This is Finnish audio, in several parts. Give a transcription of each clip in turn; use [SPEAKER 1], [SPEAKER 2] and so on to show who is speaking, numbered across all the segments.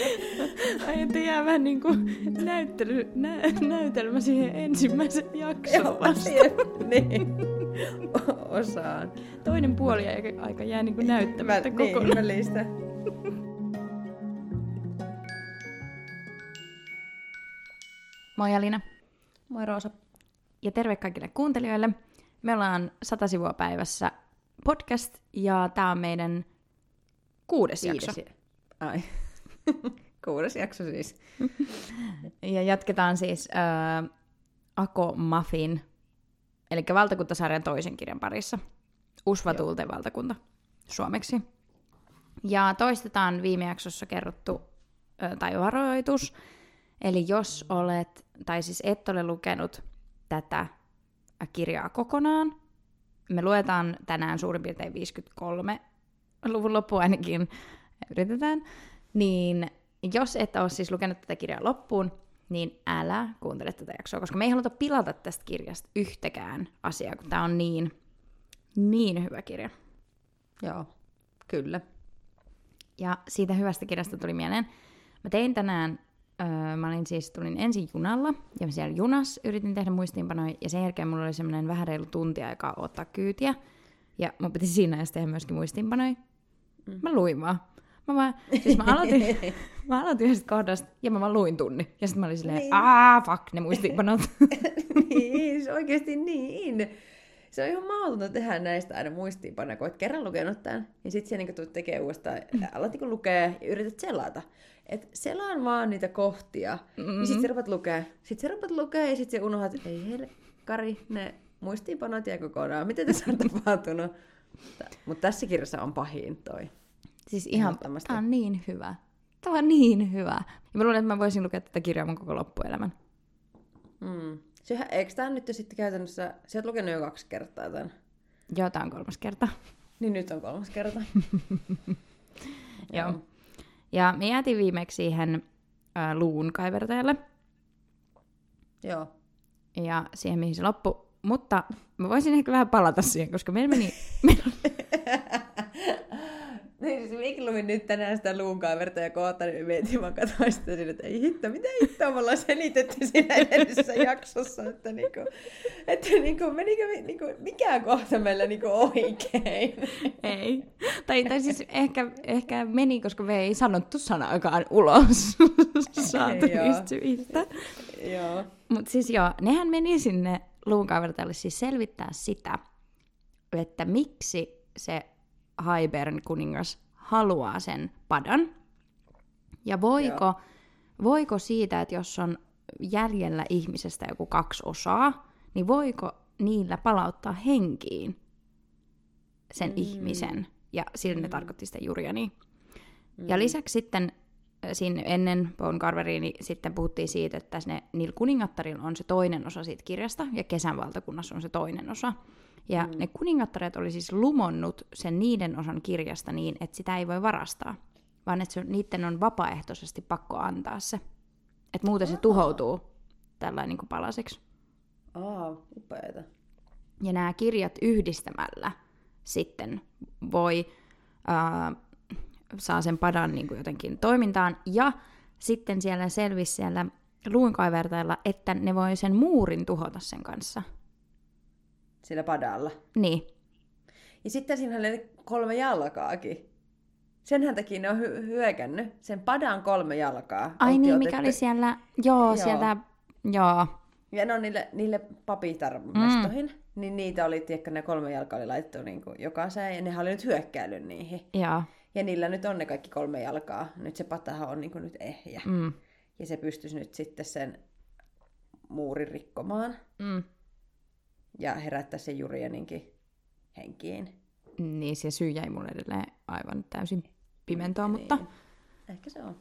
[SPEAKER 1] Ai, että jää vähän niin kuin näyttely, nä, näytelmä siihen ensimmäisen jakson vasta.
[SPEAKER 2] niin. Osaan.
[SPEAKER 1] Toinen puoli aika jää niin kuin näyttämättä
[SPEAKER 2] Mä-
[SPEAKER 1] kokonaan.
[SPEAKER 2] Niin, välistä.
[SPEAKER 1] Moi Alina.
[SPEAKER 2] Moi Roosa.
[SPEAKER 1] Ja terve kaikille kuuntelijoille. Me ollaan 100 sivua päivässä podcast ja tämä on meidän kuudes jakso.
[SPEAKER 2] Viides. Ai. Kuudes jakso siis.
[SPEAKER 1] Ja jatketaan siis äh, Ako Muffin, eli valtakuntasarjan toisen kirjan parissa. Usvatuulten valtakunta suomeksi. Ja toistetaan viime jaksossa kerrottu ö, tai varoitus. Eli jos olet, tai siis et ole lukenut tätä kirjaa kokonaan, me luetaan tänään suurin piirtein 53 luvun loppu ainakin, yritetään, niin jos et ole siis lukenut tätä kirjaa loppuun, niin älä kuuntele tätä jaksoa, koska me ei haluta pilata tästä kirjasta yhtäkään asiaa, kun tämä on niin, niin hyvä kirja.
[SPEAKER 2] Joo, kyllä.
[SPEAKER 1] Ja siitä hyvästä kirjasta tuli mieleen. Mä tein tänään, öö, mä olin siis, tulin ensin junalla, ja siellä junassa yritin tehdä muistiinpanoja, ja sen jälkeen mulla oli semmoinen vähän reilu tunti aikaa ottaa kyytiä, ja mun piti siinä ajassa tehdä myöskin muistiinpanoja. Mm. Mä luin vaan. Mä, vaan, siis mä aloitin, mä aloitin yhdestä kohdasta, ja mä vaan luin tunni. Ja sitten mä olin silleen,
[SPEAKER 2] Niin.
[SPEAKER 1] aah, fuck, ne muistiinpanot.
[SPEAKER 2] niin, se oikeasti niin. Se on ihan mahdotonta tehdä näistä aina muistiinpanoja, kun olet kerran lukenut tämän, ja sitten siellä niin tulet tekemään uudestaan, ja alat niin lukea ja yrität selata. Et selaan vaan niitä kohtia, mm-hmm. ja sitten sä rupeat lukea. Sitten sä rupeat lukea, ja sitten sä unohdat, että ei helkkari, ne muistiinpanot jää kokonaan. Miten tässä on tapahtunut? Mutta tässä kirjassa on pahin toi.
[SPEAKER 1] Siis ihan, tää on niin hyvä. Tää on niin hyvä. Ja mä luulen, että mä voisin lukea tätä kirjaa mun koko loppuelämän.
[SPEAKER 2] Mm. Sehän, eikö tämä nyt jo sitten käytännössä, sä oot lukenut jo kaksi kertaa tämän,
[SPEAKER 1] Joo, tää on kolmas kerta.
[SPEAKER 2] niin nyt on kolmas kerta.
[SPEAKER 1] Joo. Ja me jäätiin viimeksi siihen äh, luun kaivertajalle
[SPEAKER 2] Joo.
[SPEAKER 1] ja siihen, mihin se loppui. Mutta mä voisin ehkä vähän palata siihen, koska meillä meni... meillä
[SPEAKER 2] siis minäkin luin nyt tänään sitä luunkaaverta ja kohta, niin mietin vaan katsoin sitä että ei hitto, mitä hittoa me ollaan selitetty siinä edellisessä jaksossa, että, niinku, että niinku, menikö, me- niinku, mikä kohta meillä niinku oikein.
[SPEAKER 1] ei. Tai, tai siis ehkä, ehkä meni, koska me ei sanottu sanaakaan ulos saatavista syistä.
[SPEAKER 2] Joo.
[SPEAKER 1] Mutta siis joo, nehän meni sinne luunkaivertajalle siis selvittää sitä, että miksi se Haibern kuningas haluaa sen padan. Ja voiko, voiko siitä, että jos on jäljellä ihmisestä joku kaksi osaa, niin voiko niillä palauttaa henkiin sen mm. ihmisen. Ja sillä ne tarkoitti sitä Jurjani. Mm. Ja lisäksi sitten äh, siinä ennen Bone Carveria, niin sitten puhuttiin siitä, että ne, niillä kuningattarilla on se toinen osa siitä kirjasta, ja kesän valtakunnassa on se toinen osa. Ja mm. ne kuningattaret oli siis lumonnut sen niiden osan kirjasta niin, että sitä ei voi varastaa, vaan että se, niiden on vapaaehtoisesti pakko antaa se. Että muuten se tuhoutuu tällainen niin kuin palasiksi.
[SPEAKER 2] Aa, upeeta.
[SPEAKER 1] Ja nämä kirjat yhdistämällä sitten voi, ää, saa sen padan niin kuin jotenkin toimintaan. Ja sitten siellä selvisi siellä luunkaivertailla, että ne voi sen muurin tuhota sen kanssa.
[SPEAKER 2] Sillä padalla.
[SPEAKER 1] Niin,
[SPEAKER 2] Ja sitten siinä oli kolme jalkaakin. Senhän takia ne on hy- hyökännyt. Sen padan kolme jalkaa.
[SPEAKER 1] ai niin, mikä
[SPEAKER 2] otettu-
[SPEAKER 1] oli siellä, joo,
[SPEAKER 2] Joo.
[SPEAKER 1] sieltä, joo,
[SPEAKER 2] Ja no niille, niille papitarmestoihin, mm. niin niitä oli, tiedätkö, ne kolme jalkaa oli laitettu niin kuin jokaiseen, ja nehän oli nyt hyökkäillyt niihin.
[SPEAKER 1] joo,
[SPEAKER 2] Ja niillä nyt on ne kaikki kolme jalkaa. Nyt se patahan on niin kuin nyt ehjä. Mm, Ja se pystyisi nyt sitten sen muurin rikkomaan
[SPEAKER 1] mm.
[SPEAKER 2] Ja herättää sen Jurianinkin henkiin.
[SPEAKER 1] Niin, se syy jäi mulle edelleen aivan täysin pimentoa, mutta
[SPEAKER 2] Niin. Ehkä se on.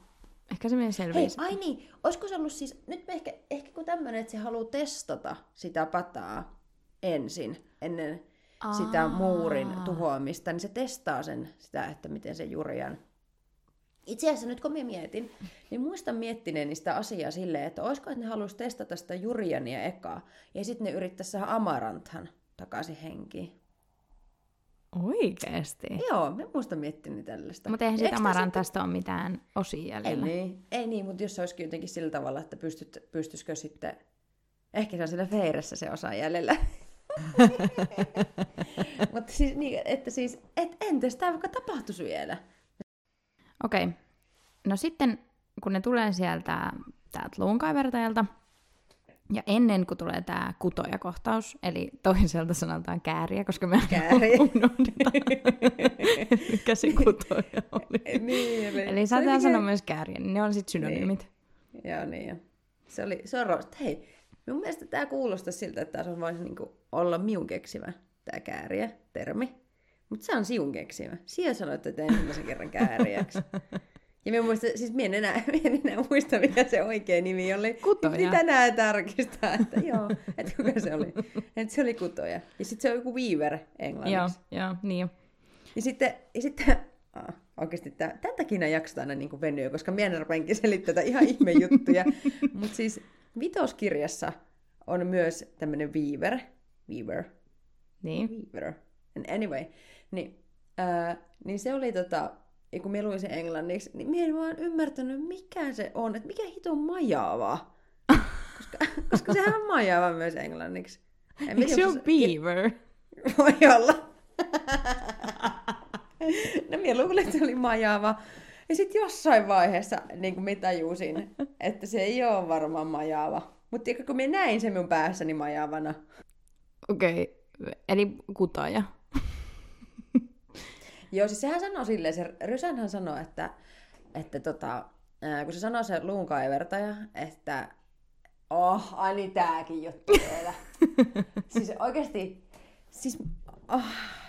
[SPEAKER 1] ehkä se menee
[SPEAKER 2] Hei,
[SPEAKER 1] selviää.
[SPEAKER 2] ai niin, olisiko se ollut siis, nyt me ehkä, ehkä kun tämmöinen, että se haluaa testata sitä pataa ensin, ennen Aa. sitä muurin tuhoamista, niin se testaa sen, sitä, että miten se Jurian... Itse asiassa nyt kun mä mietin, niin muistan miettineeni sitä asiaa silleen, että olisiko, että ne haluaisi testata sitä Juriania ekaa, ja sitten ne yrittäisi saada Amaranthan takaisin henkiin.
[SPEAKER 1] Oikeesti?
[SPEAKER 2] Joo, mä muistan miettinyt tällaista.
[SPEAKER 1] Mutta eihän siitä Amarantasta ole mitään osia
[SPEAKER 2] Ei
[SPEAKER 1] jäljellä.
[SPEAKER 2] niin, ei niin, mutta jos se olisikin jotenkin sillä tavalla, että pystyt, pystyisikö sitten... Ehkä se on siellä feiressä se osa jäljellä. mutta siis, niin, että siis, et entäs tämä vaikka tapahtuisi vielä?
[SPEAKER 1] Okei. Okay. No sitten, kun ne tulee sieltä täältä luunkaivertajalta, ja ennen kuin tulee tämä kutoja-kohtaus, eli toiselta sanotaan kääriä, koska me
[SPEAKER 2] Kääriä.
[SPEAKER 1] unohdetaan, mikä se kutoja oli.
[SPEAKER 2] niin, eli,
[SPEAKER 1] Eli
[SPEAKER 2] se
[SPEAKER 1] saatetaan
[SPEAKER 2] oli
[SPEAKER 1] sanoa
[SPEAKER 2] mikä-
[SPEAKER 1] myös kääriä, niin ne on sitten synonyymit.
[SPEAKER 2] Joo, niin jo. Se oli, se on. Hei, mun mielestä tämä kuulostaa siltä, että tämä voisi niinku olla miun keksimä, tämä kääriä, termi. Mutta se on siun keksimä. Siellä sanoit, että ensimmäisen kerran kääriäksi. Ja minä muista, siis minä en enää, minä en enää muista, mikä se oikea nimi oli.
[SPEAKER 1] Kutoja.
[SPEAKER 2] Piti tänään tarkistaa, että joo, että kuka se oli. Että se oli kutoja. Ja sitten se on joku weaver englanniksi.
[SPEAKER 1] Joo, joo, niin.
[SPEAKER 2] Ja sitten, ja sitten ah, oikeasti tää, tämän takia nämä jaksot aina niin venyy, koska minä en rupeankin selittää tätä ihan ihme juttuja. Mutta siis vitoskirjassa on myös tämmöinen weaver. Weaver.
[SPEAKER 1] Niin.
[SPEAKER 2] Weaver. And anyway, niin, ää, niin se oli tota, ja kun minä luin sen englanniksi, niin minä en vaan ymmärtänyt, mikä se on, että mikä hito majava. Koska, koska sehän on majava myös englanniksi. En
[SPEAKER 1] Eikö se ole
[SPEAKER 2] onko
[SPEAKER 1] beaver?
[SPEAKER 2] voi olla. no minä luulen, että se oli majava. Ja sitten jossain vaiheessa niin kuin minä tajusin, että se ei ole varmaan majava. Mutta kun minä näin sen minun päässäni majavana.
[SPEAKER 1] Okei, okay. eli kutoja.
[SPEAKER 2] Joo, siis sehän sanoo silleen, se Rysänhän sanoo, että, että tota, kun se sanoo se luunkaivertaja, että oh, ai niin tääkin juttu vielä. siis oikeasti, siis, oh,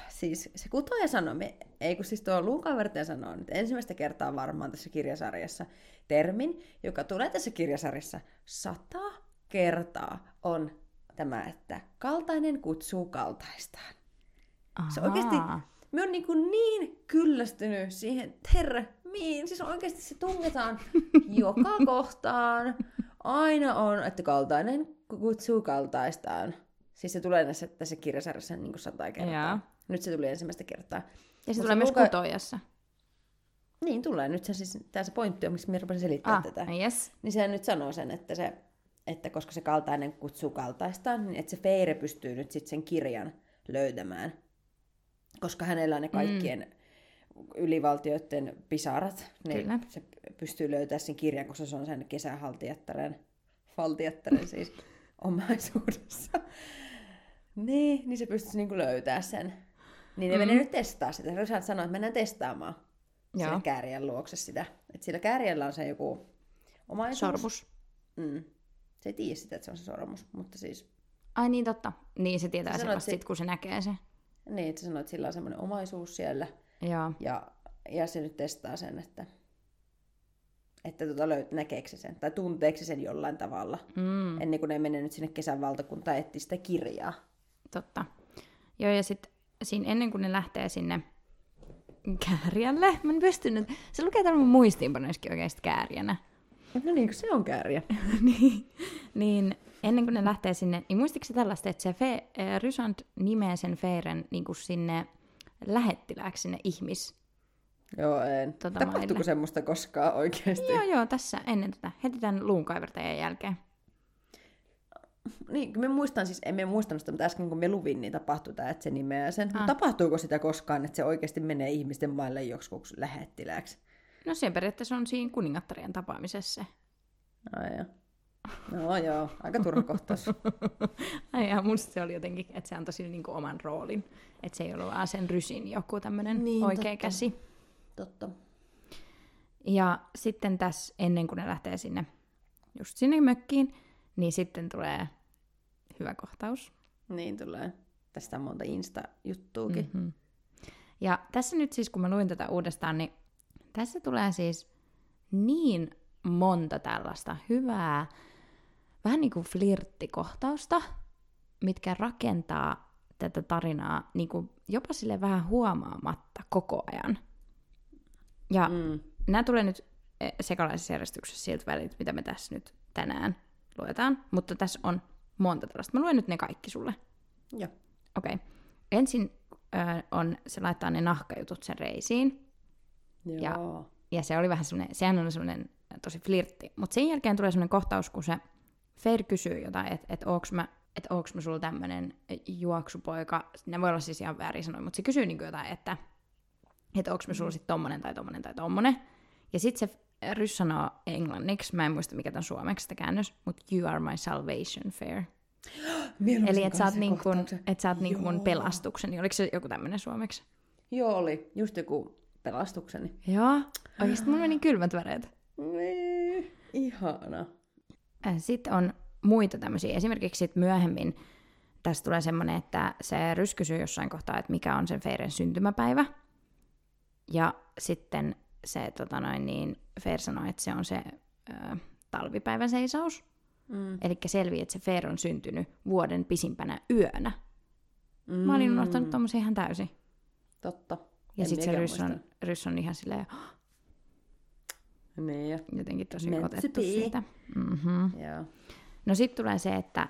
[SPEAKER 2] siis se kutoja sanoo, me, ei kun siis tuo luunkaivertaja sanoo nyt ensimmäistä kertaa varmaan tässä kirjasarjassa termin, joka tulee tässä kirjasarjassa sata kertaa, on tämä, että kaltainen kutsuu kaltaistaan. Se oikeasti, me on niin, kuin niin kyllästynyt siihen termiin. Siis oikeasti se tungetaan joka kohtaan. Aina on, että kaltainen kutsuu kaltaistaan. Siis se tulee näissä, tässä kirjasarjassa niin kuin sata kertaa.
[SPEAKER 1] Jaa.
[SPEAKER 2] Nyt se tuli ensimmäistä kertaa.
[SPEAKER 1] Ja se
[SPEAKER 2] Mut
[SPEAKER 1] tulee myös
[SPEAKER 2] luuka-
[SPEAKER 1] kutojassa.
[SPEAKER 2] Niin tulee. Nyt se siis, tää se pointti on, miksi minä rupesin selittämään
[SPEAKER 1] Ah,
[SPEAKER 2] tätä.
[SPEAKER 1] yes.
[SPEAKER 2] Niin se nyt sanoo sen, että, se, että koska se kaltainen kutsuu kaltaistaan, niin että se Feire pystyy nyt sitten sen kirjan löytämään. Koska hänellä on ne kaikkien mm. ylivaltioiden pisarat, niin
[SPEAKER 1] Kyllä.
[SPEAKER 2] se pystyy löytämään sen kirjan, koska se on sen kesähaltijattaren, valtijattaren siis omaisuudessa. niin, niin se pystyisi niinku löytää sen. Niin ne mm. menee nyt testaa sitä. Rysät sanoi, että mennään testaamaan
[SPEAKER 1] Joo.
[SPEAKER 2] sinne kääriän luokse sitä. Että sillä kääriällä on se joku omaisuus.
[SPEAKER 1] Sormus.
[SPEAKER 2] Mm. Se ei tiedä sitä, että se on se sormus, mutta siis...
[SPEAKER 1] Ai niin, totta. Niin se tietää se vasta
[SPEAKER 2] sit-
[SPEAKER 1] sit, kun se näkee se.
[SPEAKER 2] Niin, että sanoo, että sillä on semmoinen omaisuus siellä.
[SPEAKER 1] Joo.
[SPEAKER 2] Ja, ja se nyt testaa sen, että, että tota löyt, näkeekö se sen, tai tunteeko se sen jollain tavalla.
[SPEAKER 1] Mm,
[SPEAKER 2] Ennen kuin ne menee nyt sinne kesän valtakuntaan etsiä sitä kirjaa.
[SPEAKER 1] totta. Joo, ja sitten ennen kuin ne lähtee sinne kääriälle, mä en pystynyt, se lukee täällä mun muistiinpanoissakin oikeasti kääriänä.
[SPEAKER 2] No niin, kun se on kääriä.
[SPEAKER 1] niin, niin ennen kuin ne lähtee sinne, niin muistiko se tällaista, että se Fe, äh, Rysand nimeää sen Feiren niin kuin sinne lähettilääksi sinne ihmis.
[SPEAKER 2] Joo, en.
[SPEAKER 1] Tota
[SPEAKER 2] Tapahtuuko
[SPEAKER 1] maille.
[SPEAKER 2] semmoista koskaan oikeasti?
[SPEAKER 1] Joo, joo, tässä ennen tätä, heti tämän luunkaivertajan jälkeen.
[SPEAKER 2] Niin, me muistan siis, emme muistanut sitä, mutta äsken kun me luvin, niin tapahtui tämä, että se nimeää sen.
[SPEAKER 1] Ah.
[SPEAKER 2] Ah. Tapahtuuko sitä koskaan, että se oikeasti menee ihmisten maille joksikuksi lähettilääksi?
[SPEAKER 1] No se periaatteessa on siinä kuningattarien tapaamisessa.
[SPEAKER 2] Ai joo. No joo, aika turha kohtaus.
[SPEAKER 1] Ai ja musta se oli jotenkin, että se antoi sille niinku oman roolin. Että se ei ollut vaan sen rysin joku tämmöinen
[SPEAKER 2] Niin,
[SPEAKER 1] oikea
[SPEAKER 2] totta.
[SPEAKER 1] käsi.
[SPEAKER 2] Totta.
[SPEAKER 1] Ja sitten tässä, ennen kuin ne lähtee sinne, just sinne mökkiin, niin sitten tulee hyvä kohtaus.
[SPEAKER 2] Niin tulee. Tästä on monta Insta-juttuukin. Mm.
[SPEAKER 1] Mm-hmm. Ja tässä nyt siis, kun mä luin tätä uudestaan, niin tässä tulee siis niin monta tällaista hyvää, vähän niin kuin flirttikohtausta, mitkä rakentaa tätä tarinaa niin kuin jopa sille vähän huomaamatta koko ajan. Ja mm. Nämä tulee nyt eh, sekalaisessa järjestyksessä siltä väliltä, mitä me tässä nyt tänään luetaan, mutta tässä on monta tällaista. Mä luen nyt ne kaikki sulle.
[SPEAKER 2] Joo.
[SPEAKER 1] Okei. Okay. Ensin ö, on, se laittaa ne nahkajutut sen reisiin. Ja-
[SPEAKER 2] Joo.
[SPEAKER 1] Ja se oli vähän semmoinen, sehän on semmoinen tosi flirtti. Mutta sen jälkeen tulee semmoinen kohtaus, kun se Fair kysyy jotain, että et onks mä, et onks mä sulla tämmönen juoksupoika. Ne voi olla siis ihan väärin sanoa, mutta se kysyy niinku jotain, että et onks mä sulla sit tommonen tai tommonen tai tommonen. Ja sitten se Rys sanoo englanniksi, mä en muista mikä tämän suomeksi sitä käännös, mutta you are my salvation fair. Eli että sä oot, niinku, et sä oot niinku mun pelastukseni. Oliko se joku tämmöinen suomeksi?
[SPEAKER 2] Joo, oli. Just joku pelastukseni.
[SPEAKER 1] Joo. Oikeasti mulla meni kylmät väreet.
[SPEAKER 2] Niin, ihana.
[SPEAKER 1] Sitten on muita tämmöisiä. Esimerkiksi sit myöhemmin tässä tulee semmoinen, että se Rys kysyy jossain kohtaa, että mikä on sen Feiren syntymäpäivä. Ja sitten se tota noin, niin Feir sanoo, että se on se ö, talvipäivän seisaus.
[SPEAKER 2] Mm.
[SPEAKER 1] Eli selviää, että se Feir on syntynyt vuoden pisimpänä yönä. Mä olin unohtanut tommosia ihan täysin.
[SPEAKER 2] Totta.
[SPEAKER 1] Ja
[SPEAKER 2] En
[SPEAKER 1] sitten se
[SPEAKER 2] minäkään
[SPEAKER 1] Rys on,
[SPEAKER 2] muista.
[SPEAKER 1] Rys on ihan silleen
[SPEAKER 2] Niin,
[SPEAKER 1] jotenkin tosi
[SPEAKER 2] Meant
[SPEAKER 1] otettu siitä. Mm-hmm.
[SPEAKER 2] joo.
[SPEAKER 1] No sitten tulee se, että,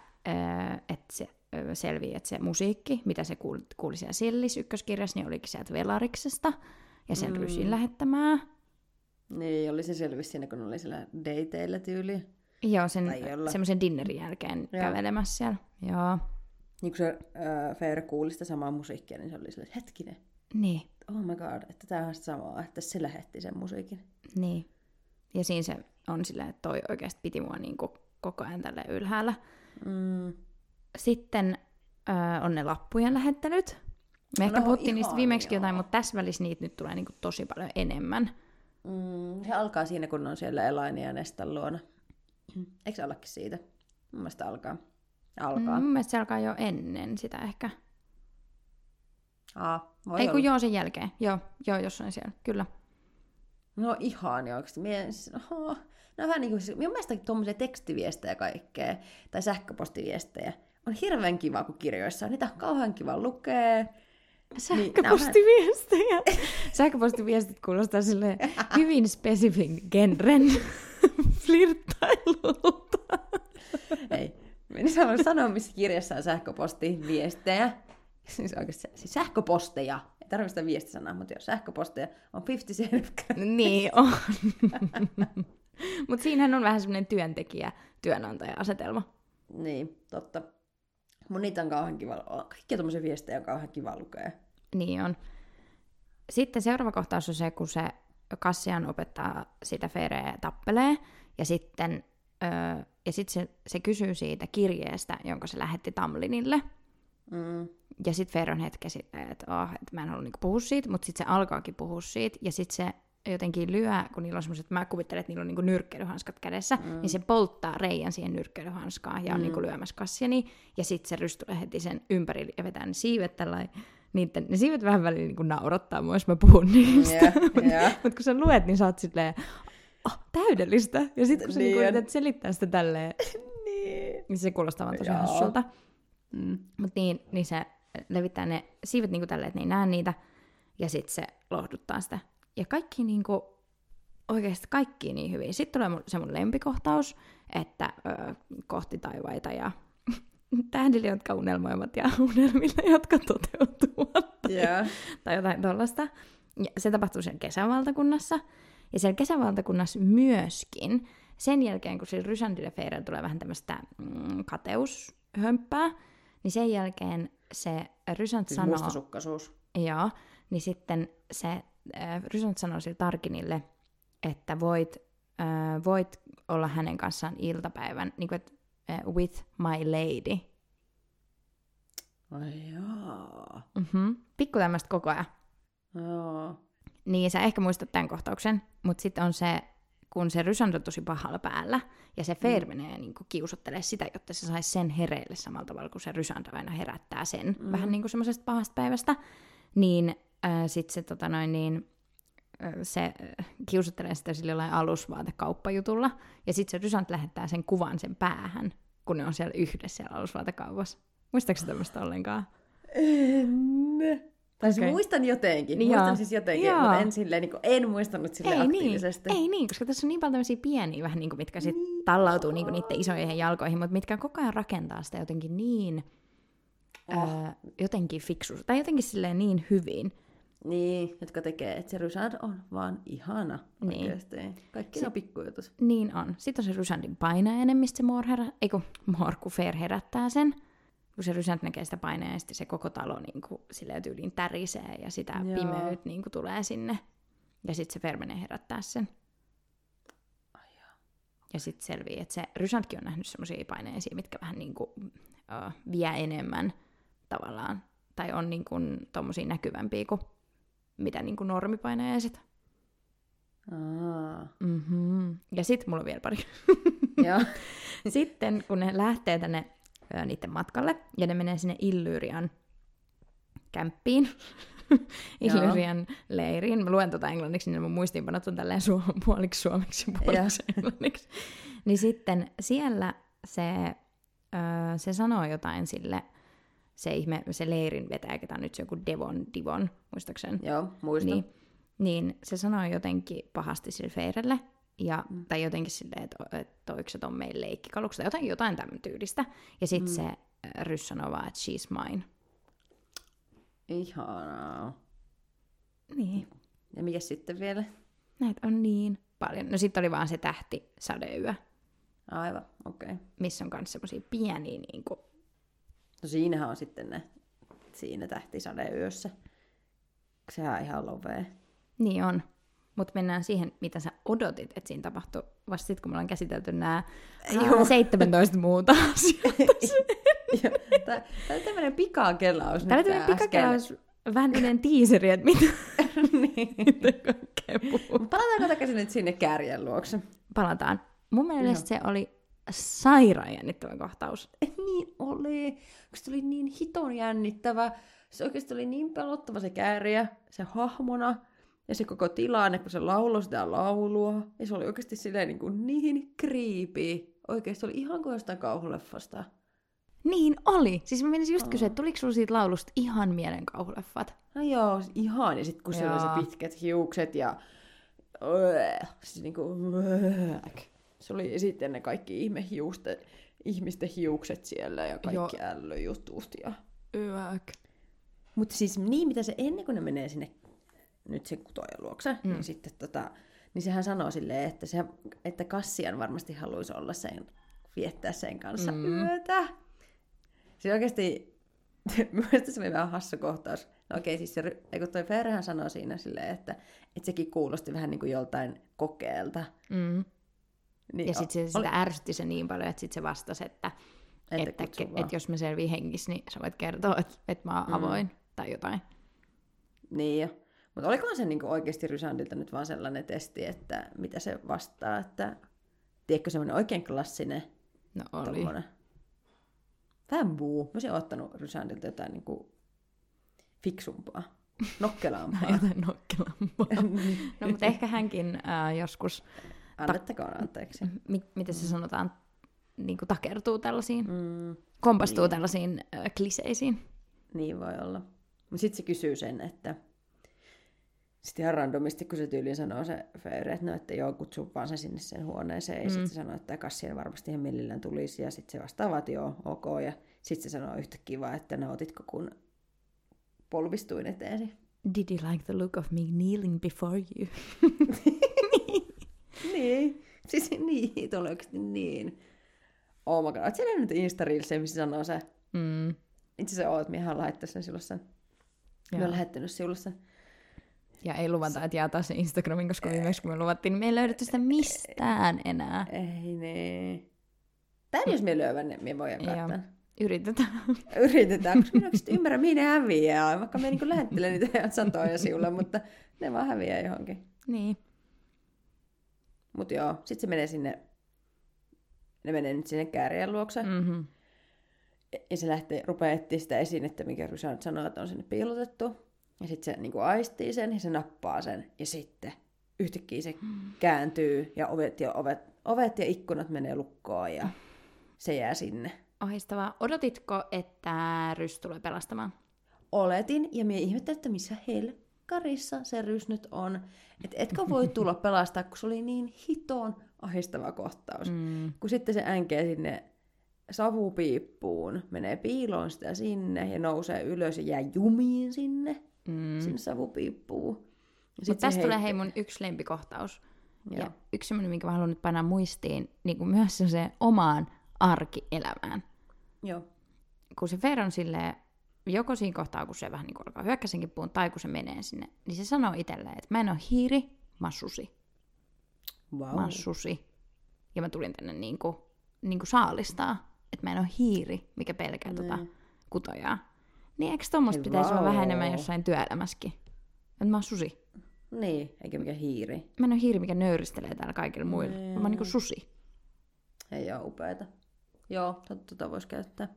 [SPEAKER 1] että se selviää, että se musiikki, mitä se kuuli, siellä Sillis ykköskirjassa, niin olikin sieltä Velariksesta ja sen mm. rysin lähettämää.
[SPEAKER 2] Niin, oli se selvisi siinä, kun oli siellä dateilla tyyli.
[SPEAKER 1] Joo, sen semmoisen dinnerin jälkeen
[SPEAKER 2] Joo.
[SPEAKER 1] kävelemässä siellä. Joo,
[SPEAKER 2] Niin kun se äh, Fair kuuli sitä samaa musiikkia, niin se oli silleen, hetkinen,
[SPEAKER 1] niin,
[SPEAKER 2] oh my god, että tämä on samaa, että se lähetti sen musiikin.
[SPEAKER 1] niin. Ja siinä se on silleen, että toi oikeasti piti mua niinku koko ajan tälle ylhäällä.
[SPEAKER 2] Mm.
[SPEAKER 1] Sitten öö, on ne lappujen lähettelyt. Me ehkä
[SPEAKER 2] No,
[SPEAKER 1] puhuttiin niistä viimeksi jotain, mutta tässä välissä niitä nyt tulee niinku tosi paljon enemmän.
[SPEAKER 2] Mm, se alkaa siinä, kun on siellä Elaini ja Nestan luona. Eikö se ollakin siitä? Mun mielestä alkaa. Alkaa.
[SPEAKER 1] Mm, mun mielestä se alkaa jo ennen sitä ehkä.
[SPEAKER 2] Aa, voi
[SPEAKER 1] Ei
[SPEAKER 2] olla.
[SPEAKER 1] kun joo sen jälkeen. Joo, joo jossain siellä, kyllä.
[SPEAKER 2] No ihania oikeasti. Mie, no vähän niin kuin, siis, minun mielestä tuommoisia tekstiviestejä kaikkea, tai sähköpostiviestejä, on hirveän kiva, kun kirjoissa on. Niitä on kauhean kiva lukea.
[SPEAKER 1] Sähköpostiviestejä. Sähköpostiviestit kuulostaa sille hyvin spesifin genren flirttailulta.
[SPEAKER 2] Ei. Niin sä voit sanoa, missä kirjassa on sähköpostiviestejä. Siis oikeasti siis sähköposteja. Sitä viestisanaa, mutta jos sähköposteja on 50 Cent.
[SPEAKER 1] niin on. Mutta siinähän on vähän semmoinen työntekijä-työnantaja-asetelma.
[SPEAKER 2] Niin, totta. Mun niitä on kauhean kiva, kaikkia tommosia viestejä on kauhean kiva lukea.
[SPEAKER 1] Niin on. Sitten seuraava kohtaus on se, kun se Kassian opettaa sitä Fereä tappelee, ja sitten, öö, ja sitten se, se kysyy siitä kirjeestä, jonka se lähetti Tamlinille.
[SPEAKER 2] Mm.
[SPEAKER 1] Ja sitten Fer on hetken silleen, että, oh, että mä en halua niinku puhua siitä, mutta sitten se alkaakin puhua siitä, ja sitten se jotenkin lyö, kun niillä on semmoiset, mä kuvittelen, että niillä on niinku nyrkkeilyhanskat kädessä, mm. niin se polttaa reijän siihen nyrkkeilyhanskaan ja on
[SPEAKER 2] Mm.
[SPEAKER 1] niinku lyömässä kassiani, ja sitten se Rys tulee heti sen ympärille ja vetää ne siivet tällä niiden, ne siivet vähän väliin niinku naurattaa mua, jos mä puhun niistä.
[SPEAKER 2] Joo, joo.
[SPEAKER 1] Mutta kun sä luet, niin sä oot silleen, oh, täydellistä. Ja sitten kun sä
[SPEAKER 2] Niin
[SPEAKER 1] niinku
[SPEAKER 2] on.
[SPEAKER 1] yrität selittää sitä tälleen,
[SPEAKER 2] niin.
[SPEAKER 1] niin se kuulostaa vaan tosi hassulta.
[SPEAKER 2] Mm.
[SPEAKER 1] Mutta niin, niin se levittää ne siivet niinku tälleen, että ne ei näe niitä. Ja sitten se lohduttaa sitä. Ja kaikki niinku, oikeasti kaikki niin hyvin. Sitten tulee se mun lempikohtaus, että ö, kohti taivaita ja tähdille, jotka unelmoivat ja unelmille, jotka toteutuvat.
[SPEAKER 2] Joo.
[SPEAKER 1] tai jotain tuollaista. Ja se tapahtuu siellä kesävaltakunnassa. Ja siellä kesävaltakunnassa myöskin, sen jälkeen kun sillä Rysandille Feirellä tulee vähän tämmöistä mm, kateushömppää, niin sen jälkeen se Rysant
[SPEAKER 2] Siis
[SPEAKER 1] sanoo...
[SPEAKER 2] mustasukkaisuus.
[SPEAKER 1] Joo, niin sitten se äh, Rysant sanoo sille Tarkinille, että voit, äh, voit olla hänen kanssaan iltapäivän, niin kuin, että äh, with my lady.
[SPEAKER 2] Ai joo.
[SPEAKER 1] Mm-hmm. Pikku tämmöistä koko ajan.
[SPEAKER 2] Joo.
[SPEAKER 1] Niin, sä ehkä muistat tämän kohtauksen, mutta sitten on se, kun se Rysand on tosi pahalla päällä, ja se Fair menee niin kiusottelee sitä, jotta se saisi sen hereille samalla tavalla, kuin se Rysand aina herättää sen mm. vähän niin kuin semmoisesta pahasta päivästä, niin äh, sitten se, tota noin, niin, äh, se äh, kiusottelee sitä sillä jollain alusvaatekauppajutulla, ja sitten se Rysand lähettää sen kuvan sen päähän, kun ne on siellä yhdessä siellä alusvaatekaupassa. Muistaakseni tämmöistä ollenkaan?
[SPEAKER 2] En. Tai
[SPEAKER 1] Okei.
[SPEAKER 2] okay. muistan jotenkin.
[SPEAKER 1] Niin
[SPEAKER 2] muistan
[SPEAKER 1] joo.
[SPEAKER 2] siis jotenkin,
[SPEAKER 1] Joo.
[SPEAKER 2] mutta en, silleen, niin kuin, en muistanut sille
[SPEAKER 1] ei niin,
[SPEAKER 2] aktiivisesti.
[SPEAKER 1] ei niin, koska tässä on niin paljon tämmöisiä pieniä, vähän niin kuin, mitkä sit tallautuu niin kuin niiden isoihin jalkoihin, mutta mitkä koko ajan rakentaa sitä jotenkin niin oh. ää, jotenkin fiksu, tai jotenkin silleen niin hyvin.
[SPEAKER 2] Niin, jotka tekee, että se Rysand on vaan ihana
[SPEAKER 1] Niin.
[SPEAKER 2] oikeasti. Kaikki on pikkujutus.
[SPEAKER 1] Niin on. Sitten on se Rysandin painajainen, mistä se Moor, herä... Ei kun Moor, kun Fair herättää sen. Kun se Rysand näkee sitä painajaa, ja sitten se koko talo niin kuin, silleen tyyliin tärisee, ja sitä
[SPEAKER 2] Joo.
[SPEAKER 1] pimeyt niin kuin, tulee sinne. Ja sitten se menee herättää sen. Ja sitten selvii, että se Rysandkin on nähnyt semmoisia paineisia, mitkä vähän niin kuin, uh, vie enemmän tavallaan. Tai on niin kuin, tommosia näkyvämpiä kuin mitä niin kuin normipainajaiset. Mm-hmm. Ja sitten mulla on vielä pari.
[SPEAKER 2] Joo.
[SPEAKER 1] Sitten kun ne lähtee tänne niiden matkalle, ja ne menee sinne Illyrian kämppiin, Illyrian leiriin. Mä luen tuota englanniksi, niin mun muistiinpanot on tälleen su- puoliksi suomeksi ja puoliksi englanniksi. Niin sitten siellä se, ö, se sanoo jotain sille, se ihme, se leirin vetäjä, ketä on nyt se joku Devon, Divon, muistaakseni.
[SPEAKER 2] Joo, muistan.
[SPEAKER 1] Niin, niin se sanoi jotenkin pahasti sille Feirelle, ja, mm. tai jotenkin silleen, että, että toiko se ton meidän leikkikaluksi, tai jotain, jotain tämän tyylistä. Ja sitten mm. se äh, Ryss sanoi vaan, että she's mine.
[SPEAKER 2] Ihanaa.
[SPEAKER 1] Niin,
[SPEAKER 2] Ja mikä sitten vielä?
[SPEAKER 1] näitä on niin paljon. No sitten oli vaan se tähti sadeyö,
[SPEAKER 2] Aivan, okei. Okay.
[SPEAKER 1] missä on myös semmoisia pieniä niin kuin,
[SPEAKER 2] No siinähän on sitten ne, siinä tähtisadeyössä. Sehän on ihan lovee.
[SPEAKER 1] niin on. Mutta mennään siihen, mitä sä odotit, että siinä tapahtui vasta sitten, kun me ollaan käsitelty nämä
[SPEAKER 2] Joo.
[SPEAKER 1] 17 muuta asiaa.
[SPEAKER 2] Tää oli tämmönen pikakelaus.
[SPEAKER 1] Tuli
[SPEAKER 2] tää äsken.
[SPEAKER 1] pikakelaus, vähän tämmöinen tiiseri, että mitä,
[SPEAKER 2] niin.
[SPEAKER 1] mitä kaikkea puhuu.
[SPEAKER 2] Palataanko takaisin nyt sinne kärjen luokse?
[SPEAKER 1] Palataan. Mun mielestä se oli sairaan jännittävä kohtaus.
[SPEAKER 2] Et niin oli, kun se oli niin hiton jännittävä. Se oikeasti oli niin pelottava se kääriä, se hahmona ja se koko tilanne, kun se lauloi sitä laulua. Ja se oli oikeasti silleen niin, kuin niin creepy. Oikeasti se oli ihan kuin jostain kauhuleffasta.
[SPEAKER 1] Niin oli. Siis mä menisin just kysyä, että tuliko sulla siitä laulusta ihan mielen kauhuleffat?
[SPEAKER 2] No joo, ihan. Ja sitten kun siellä oli se pitkät hiukset ja... Siis niinku... öö, Se oli sitten ne kaikki ihmehiusten, ihmisten hiukset siellä ja kaikki
[SPEAKER 1] Joo.
[SPEAKER 2] ällöjutut. Ja...
[SPEAKER 1] Yök.
[SPEAKER 2] Mutta siis niin, mitä se ennen kuin ne menee sinne nyt sen kutojan luokse, mm. niin sitten tota, niin sehän sanoo silleen, että, se, että Kassian varmasti haluaisi olla sen, viettää sen kanssa
[SPEAKER 1] Mm.
[SPEAKER 2] yötä. Se oikeasti, mielestäni se oli vähän hassu kohtaus. No okei, siis se, ry- ei kun toi Ferrehän sanoi siinä silleen, että, että sekin kuulosti vähän niin kuin joltain kokeelta.
[SPEAKER 1] Mm.
[SPEAKER 2] Niin,
[SPEAKER 1] Ja sitten se,
[SPEAKER 2] oli-
[SPEAKER 1] sitä ärsytti se niin paljon, että sitten se vastasi, että,
[SPEAKER 2] Että
[SPEAKER 1] että, että, että jos mä selviin hengissä, niin sä voit kertoa, että, että mä oon
[SPEAKER 2] Mm.
[SPEAKER 1] avoin tai jotain.
[SPEAKER 2] Niin jo. Mutta olikohan se niinku oikeasti Rysandilta nyt vaan sellainen testi, että mitä se vastaa, että tiedätkö semmoinen oikein klassinen
[SPEAKER 1] No oli.
[SPEAKER 2] tommonen. Vähän buu. Mä olisin ottanut Rysandilta jotain niinku fiksumpaa, nokkelaampaa.
[SPEAKER 1] Jotain nokkelampaa. no mutta ehkä hänkin äh, joskus,
[SPEAKER 2] Annettakoon anteeksi.
[SPEAKER 1] mi- miten se sanotaan, niin kuin takertuu tällaisiin,
[SPEAKER 2] Mm,
[SPEAKER 1] kompastuu
[SPEAKER 2] Niin.
[SPEAKER 1] tällaisiin äh, kliseisiin.
[SPEAKER 2] niin voi olla. Mutta sitten se kysyy sen, että sitten ihan randomisti, kun se tyyliin sanoo se Feyre, että no, että joo, kutsu vaan se sinne sen huoneeseen. Ja
[SPEAKER 1] Mm.
[SPEAKER 2] sitten se sanoo, että Kassien varmasti ihan millillään tulisi. Ja sitten se vastaa, että joo, ok. Ja sitten se sanoo yhtäkkiä vaan, että nautitko, kun polvistuin eteesi.
[SPEAKER 1] Did you like the look of me kneeling before you?
[SPEAKER 2] Niin. Siis niin, tuo oli oikeasti niin. Oh my god. Oot sä nähnyt insta missä sanoo se?
[SPEAKER 1] Mm.
[SPEAKER 2] Itse asiassa oot, minähän laittanut sen sinulle sen. Mä oon lähettänyt sinulle sen.
[SPEAKER 1] Ja ei luvata, että jaetaan se Instagramin, koska viimeksi kun me luvattiin, niin me ei löydetty sitä mistään enää.
[SPEAKER 2] Ei niin. Tän jos me löydän, niin me voidaan katsoa.
[SPEAKER 1] Yritetään.
[SPEAKER 2] Yritetään, koska minä oikeasti ymmärrän, mihin ne häviää. Vaikka me niin lähettelen niitä satoja sinulle, mutta ne vaan häviää johonkin.
[SPEAKER 1] niin.
[SPEAKER 2] Mutta joo, sitten se menee sinne, ne menee nyt sinne käärien luokse. Mm.
[SPEAKER 1] Mm-hmm.
[SPEAKER 2] Ja se lähtee, rupeaa etsiä sitä esinettä, mikä Rysant sanoo, että on sinne piilotettu. Ja sitten se niin kuin aistii sen ja se nappaa sen. Ja sitten yhtäkkiä se kääntyy ja ovet ja, ovet, ovet ja ikkunat menee lukkoon ja se jää sinne.
[SPEAKER 1] Ahistavaa. Odotitko, että Rys tulee pelastamaan?
[SPEAKER 2] Oletin ja minä ihmettelin, että missä helkkarissa se rys nyt on. Että etkö voi tulla pelastaa, kun se oli niin hiton ahistava kohtaus.
[SPEAKER 1] Mm.
[SPEAKER 2] Kun sitten se änkee sinne savupiippuun, menee piiloon sitä sinne ja nousee ylös ja jää jumiin sinne,
[SPEAKER 1] Mm.
[SPEAKER 2] sinne savupiippuun. Ja
[SPEAKER 1] Mutta tästä tulee hei mun yksi lempikohtaus.
[SPEAKER 2] Joo.
[SPEAKER 1] Ja yksi semmoinen, minkä mä haluan nyt painaa muistiin, niin kuin myös se omaan arkielämään.
[SPEAKER 2] Joo.
[SPEAKER 1] Kun se Fer on silleen, joko siinä kohtaa, kun se vähän niin kuin alkaa hyökkää sen kimppuun, tai kun se menee sinne, niin se sanoo itselleen, että mä en ole hiiri, mä oon susi.
[SPEAKER 2] Wow.
[SPEAKER 1] Mä oon susi. Ja mä tulin tänne niin kuin, niin kuin saalistaa, että mä en ole hiiri, mikä pelkää tota
[SPEAKER 2] Niin.
[SPEAKER 1] kutojaa. Niin eikö tommoista
[SPEAKER 2] Hei,
[SPEAKER 1] pitäisi olla vähän enemmän jossain työelämässäkin? Että mä oon susi.
[SPEAKER 2] Niin, eikä mikä hiiri.
[SPEAKER 1] Mä en ole hiiri, mikä nöyristelee täällä kaikilla muilla.
[SPEAKER 2] Niin.
[SPEAKER 1] Mä oon niinku susi.
[SPEAKER 2] Ei ole upeeta. Joo, tota, tota voisi käyttää.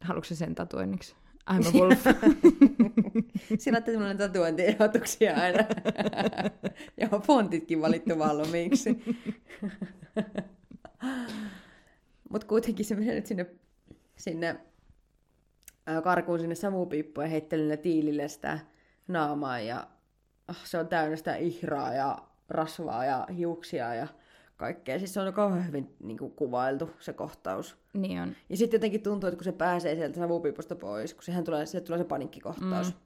[SPEAKER 1] Haluatko se sen tatuoinniksi? I'm a wolf.
[SPEAKER 2] Siinä on tämmöinen tatuointiehdotuksia aina. Joo, fontitkin valittu valmiiksi. Mutta kuitenkin se menee nyt sinne, sinne karkuun sinne savupiippuun ja heittelee niille tiilille sitä naamaa. Ja ah, se on täynnä sitä ihraa ja rasvaa ja hiuksia ja kaikkea. Siis se on kauhean hyvin niin kuin, kuvailtu se kohtaus.
[SPEAKER 1] niin on.
[SPEAKER 2] Ja sitten jotenkin tuntuu, että kun se pääsee sieltä savupiipusta pois, kun sehän tulee, sieltä tulee se panikkikohtaus. Mm.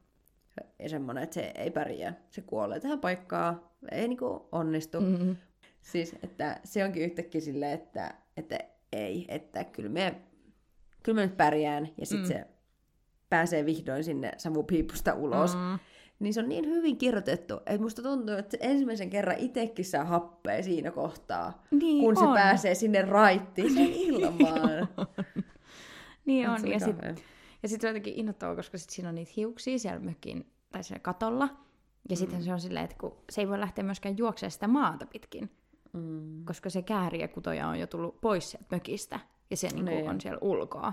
[SPEAKER 2] Ja semmoinen, että se ei pärjää. Se kuolee tähän paikkaan, ei niinku onnistu. Mm.
[SPEAKER 1] Mm-hmm.
[SPEAKER 2] Siis, että se onkin yhtäkkiä silleen, että, että ei, että kyllä me, kyllä mä nyt pärjään. Ja sitten mm. se pääsee vihdoin sinne savupiipusta ulos. Mm. Niin se on niin hyvin kirjoitettu, että musta tuntuu, että se ensimmäisen kerran itsekin saa happea siinä kohtaa,
[SPEAKER 1] Niin
[SPEAKER 2] kun se
[SPEAKER 1] on.
[SPEAKER 2] pääsee sinne raittiin sen ilmaan.
[SPEAKER 1] Niin on.
[SPEAKER 2] se
[SPEAKER 1] Ja sitten ja sit se on jotenkin innoittavaa, koska sit siinä on niitä hiuksia siellä mökin tai siellä katolla. Ja sitten
[SPEAKER 2] Mm.
[SPEAKER 1] se on silleen, että kun se ei voi lähteä myöskään juoksemaan sitä maata pitkin,
[SPEAKER 2] Mm.
[SPEAKER 1] koska se kääriä kutoja on jo tullut pois sieltä mökistä. Ja se niinku
[SPEAKER 2] Niin.
[SPEAKER 1] on siellä ulkoa.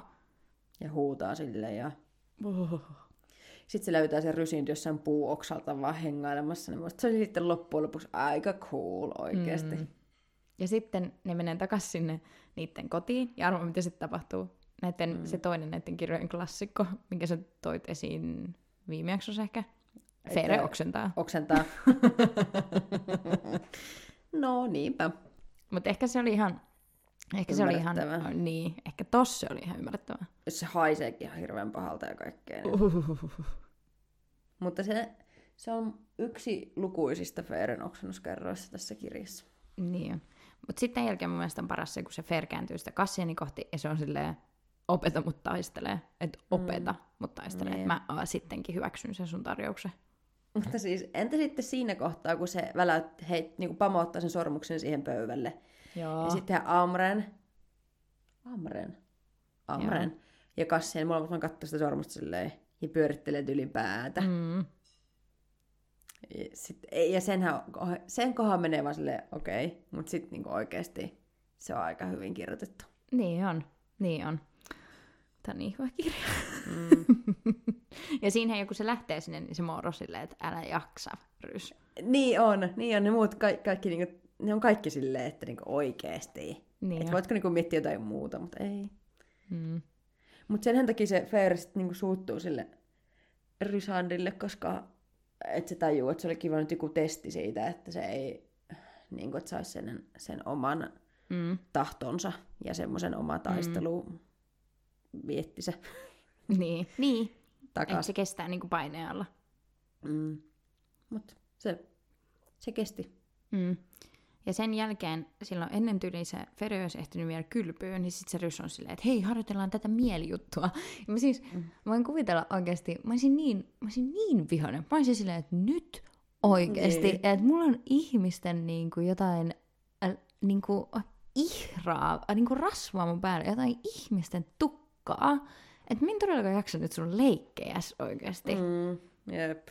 [SPEAKER 2] Ja huutaa sille ja... Sitten se löytää sen rysin jossain puuoksalta vaan hengailemassa. Niin se oli sitten loppujen lopuksi aika cool oikeasti. Mm.
[SPEAKER 1] Ja sitten ne menee takaisin sinne niiden kotiin. Ja arvo, mitä sitten tapahtuu. Näiden, mm. Se toinen näiden kirjojen klassikko, minkä sä toit esiin viime jaksossa ehkä. Fere
[SPEAKER 2] Että-
[SPEAKER 1] oksentaa.
[SPEAKER 2] Oksentaa. no niinpä.
[SPEAKER 1] Mutta ehkä se oli ihan... Ehkä se oli ihan...
[SPEAKER 2] Ymmärrettävää.
[SPEAKER 1] Niin, ehkä tossa se oli ihan ymmärrettävää.
[SPEAKER 2] Se haiseekin ihan hirveän pahalta ja kaikkea. Niin. Mutta se, se on yksi lukuisista Feeren oksennuskerroista tässä kirjassa.
[SPEAKER 1] Niin. Mutta sitten jälkeen mun mielestä on paras se, kun se Fer kääntyy sitä Kassiani kohti ja se on silleen, opeta mut taistelee. Että opeta mm. mut taistelee.
[SPEAKER 2] Niin.
[SPEAKER 1] Että mä sittenkin hyväksyn sen sun tarjouksen.
[SPEAKER 2] Mutta siis, entä sitten siinä kohtaa, kun se väläyt, heit, niin pamauttaa sen sormuksen siihen pöydälle.
[SPEAKER 1] Joo.
[SPEAKER 2] Ja sitten Amren, Amren, Amren ja Kassien molemmat vaan katsoo sitä sormusta silleen ja pyörittelee tylin päätä. Mm. Ja, sit, ei- ja senhän, sen kohan menee vaan silleen, okei, okay. mutta sitten niinku oikeasti se on aika hyvin kirjoitettu.
[SPEAKER 1] Niin on. Niin on. Tämä on niin hyvä kirja.
[SPEAKER 2] Mm.
[SPEAKER 1] ja siinä kun se lähtee sinne, niin se moro silleen, että älä jaksa, Rys.
[SPEAKER 2] niin on, niin on. Ne muut ka- kaikki, niinku, ne on kaikki silleen, että niinku oikeasti.
[SPEAKER 1] Niin
[SPEAKER 2] Et
[SPEAKER 1] on.
[SPEAKER 2] voitko niinku miettiä jotain muuta, mutta ei.
[SPEAKER 1] Mm.
[SPEAKER 2] Mutta sen takia se Fair sit niinku suuttuu sille Rysandille, koska et se tajuu, että se oli kiva nyt joku testi siitä, että se ei niinku, että saisi sen, sen oman
[SPEAKER 1] Mm.
[SPEAKER 2] tahtonsa ja semmoisen oma taistelu mm. Vietti se
[SPEAKER 1] Niin. Niin. Ehkä
[SPEAKER 2] takaisin.
[SPEAKER 1] se kestää niinku paineen alla.
[SPEAKER 2] Mm. Mutta se, se kesti.
[SPEAKER 1] Mm. Ja sen jälkeen, silloin ennen tyyliin se Fere olisi ehtinyt vielä kylpyyn, niin sitten se Rys on silleen, että hei, harjoitellaan tätä mielijuttua. Ja mä siis, mm. voin kuvitella oikeasti, mä olisin niin, mä olisin niin vihainen. Mä olisin silleen, että nyt oikeasti,
[SPEAKER 2] Niin.
[SPEAKER 1] että mulla on ihmisten niin kuin jotain äh, niin kuin ihraa, äh, niin kuin rasvaa mun päällä, jotain ihmisten tukkaa. Että minä todellakaan jaksa nyt sun leikkejäs oikeasti. Mm.
[SPEAKER 2] Jep.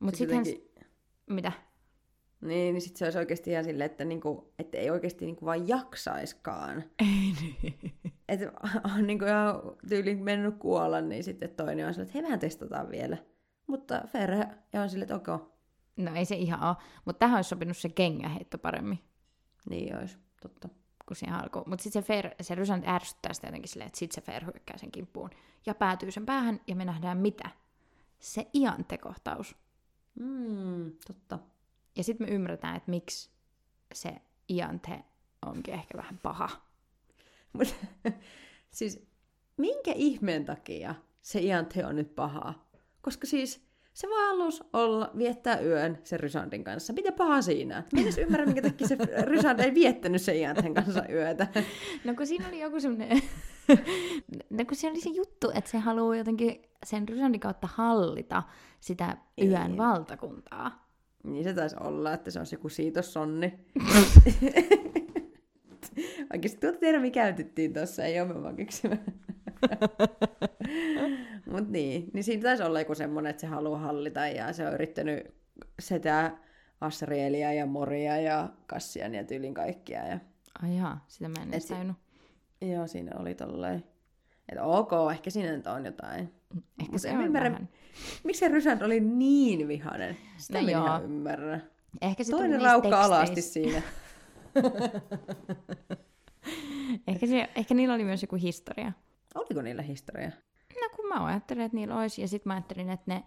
[SPEAKER 1] Mutta
[SPEAKER 2] Sit
[SPEAKER 1] sitten
[SPEAKER 2] jotenkin-
[SPEAKER 1] mitä?
[SPEAKER 2] Niin, niin sitten se olisi oikeasti ihan silleen, että, niinku, että ei oikeasti niinku vaan jaksaiskaan.
[SPEAKER 1] Ei niin.
[SPEAKER 2] Että on niinku ihan tyyliin mennyt kuolla, niin sitten toinen on silleen, että hei, vähän testataan vielä. Mutta Ferre on silleen, että okei,
[SPEAKER 1] No ei se ihan ole, mutta tähän olisi sopinut se kengäheitto paremmin
[SPEAKER 2] niin olisi, totta.
[SPEAKER 1] Kuin siihen alkuun. Mutta sitten se, Fer, se Rysan ärsyttää sitä jotenkin silleen, että sitten se Fer hyökkää sen kimppuun ja päätyy sen päähän ja me nähdään mitä? Se Iante-kohtaus.
[SPEAKER 2] Mm, totta.
[SPEAKER 1] Ja sitten me ymmärretään, että miksi se Iante onkin ehkä vähän paha.
[SPEAKER 2] Mut, Siis minkä ihmeen takia se Iante on nyt paha? Koska siis se vaan halusi olla, viettää yön sen Rysandin kanssa. Mitä paha siinä? Mä en edes ymmärrä, minkä takia se Rysand ei viettänyt sen Ianten kanssa yötä.
[SPEAKER 1] No kun siinä oli joku semmoinen... no kun se oli se juttu, että se haluaa jotenkin sen Rysandin kautta hallita sitä yön
[SPEAKER 2] Ei.
[SPEAKER 1] valtakuntaa.
[SPEAKER 2] Niin se taisi olla, että se on joku siitossonni. Oikeasti tuota termi käytettiin tuossa, ei ole me vaan keksimä. Mut niin, niin siinä taisi olla joku semmonen, että se haluaa hallita ja se on yrittänyt setää Asrielia ja Moria ja Kassian ja tyylin kaikkia. Ja...
[SPEAKER 1] Ai jaa, sitä mä en edes
[SPEAKER 2] si-. Joo, siinä oli tolleen. Että ok, ehkä siinä nyt on jotain.
[SPEAKER 1] Ehkä
[SPEAKER 2] Mut
[SPEAKER 1] se
[SPEAKER 2] en
[SPEAKER 1] on
[SPEAKER 2] ymmärrä,
[SPEAKER 1] vähän.
[SPEAKER 2] Miksi se Rysand oli niin vihainen? Sitä
[SPEAKER 1] No
[SPEAKER 2] no
[SPEAKER 1] joo.
[SPEAKER 2] ihan ymmärrä.
[SPEAKER 1] Ehkä se
[SPEAKER 2] Toinen raukka alasti siinä.
[SPEAKER 1] Ehkä, se, ehkä niillä oli myös joku historia.
[SPEAKER 2] Oliko niillä historia?
[SPEAKER 1] No kun mä ajattelin, että niillä olisi, ja sitten mä ajattelin, että, ne,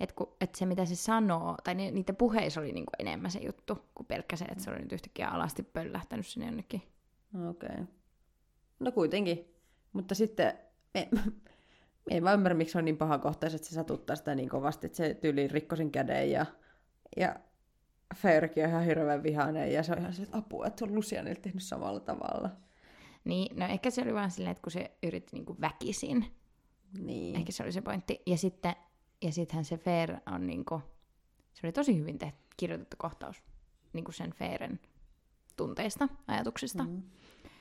[SPEAKER 1] että, kun, että se mitä se sanoo, tai ni, niiden puheissa oli niinku enemmän se juttu, kuin pelkkä se, että se oli nyt yhtäkkiä alasti pöllähtänyt sinne jonnekin.
[SPEAKER 2] Okei. Okay. No kuitenkin. Mutta sitten, me, me en vaan ymmärrä, miksi se on niin paha kohtaus, että se satuttaa sitä niin kovasti, että se tyyli rikkoi sen käden ja, ja Feyrki on ihan hirveän vihainen ja se on ihan se, että apua, että se on Lucianille tehnyt samalla tavalla.
[SPEAKER 1] Niin, no ehkä se oli vaan silleen, että kun se yritti niinku väkisin.
[SPEAKER 2] Niin.
[SPEAKER 1] Ehkä se oli se pointti. Ja sitten ja sittenhän se Fair on niinku, se oli tosi hyvin tehty, kirjoitettu kohtaus niinku sen Fairen tunteista, ajatuksista.
[SPEAKER 2] Mm.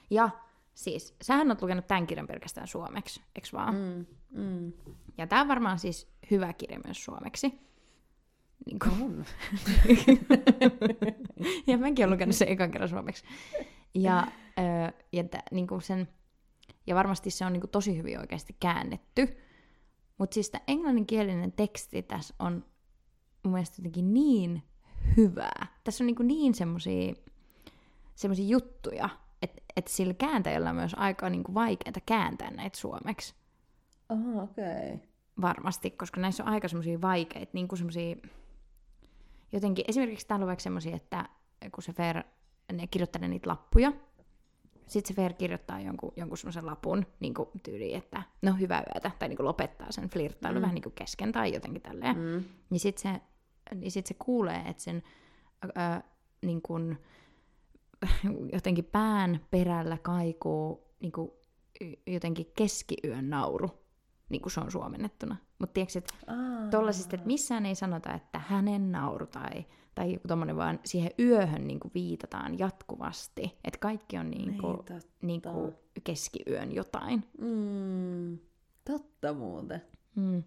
[SPEAKER 1] Ja siis, sähän oot lukenut tämän kirjan pelkästään suomeksi, eks vaan?
[SPEAKER 2] Mm. Mm.
[SPEAKER 1] Ja tämä on varmaan siis hyvä kirja myös suomeksi. Niin kuin,
[SPEAKER 2] On.
[SPEAKER 1] ja mäkin olen lukenut sen ekan kerran suomeksi. Ja, ö, ja, tä, niin kuin sen, ja varmasti se on niin kuin tosi hyvin oikeasti käännetty. Mutta siis tämä englanninkielinen teksti tässä on mun mielestä jotenkin niin hyvää. Tässä on niin, niin semmoisia semmosia juttuja, että et sillä kääntäjällä on myös aika niin kuin vaikeaa kääntää näitä suomeksi.
[SPEAKER 2] Aha, okei. Okay.
[SPEAKER 1] Varmasti, koska näissä on aika semmoisia vaikeita, niin kuin semmoisia, jotenkin, esimerkiksi täällä on vaikka semmoisia, että kun se Fer, ne kirjoittaa niitä lappuja, sitten se Fer kirjoittaa jonkun, jonkun semmoisen lapun niin kuin tyyliin, että no hyvää yötä, tai niin kuin lopettaa sen flirttailun mm. vähän niin kuin kesken tai jotenkin tälleen.
[SPEAKER 2] Mm.
[SPEAKER 1] Niin sitten se, niin sit se kuulee, että sen ö, niin kuin, jotenkin pään perällä kaikuu niin kuin, jotenkin keskiyön nauru, niin kuin se on suomennettuna. Mutta tiedätkö, että että missään ei sanota, että hänen nauru tai, tai joku tommonen, vaan siihen yöhön niin kuin viitataan jatkuvasti. Että kaikki on niin kuin,
[SPEAKER 2] Niin,
[SPEAKER 1] niin kuin keskiyön jotain.
[SPEAKER 2] Mm. Totta muuten.
[SPEAKER 1] Mm.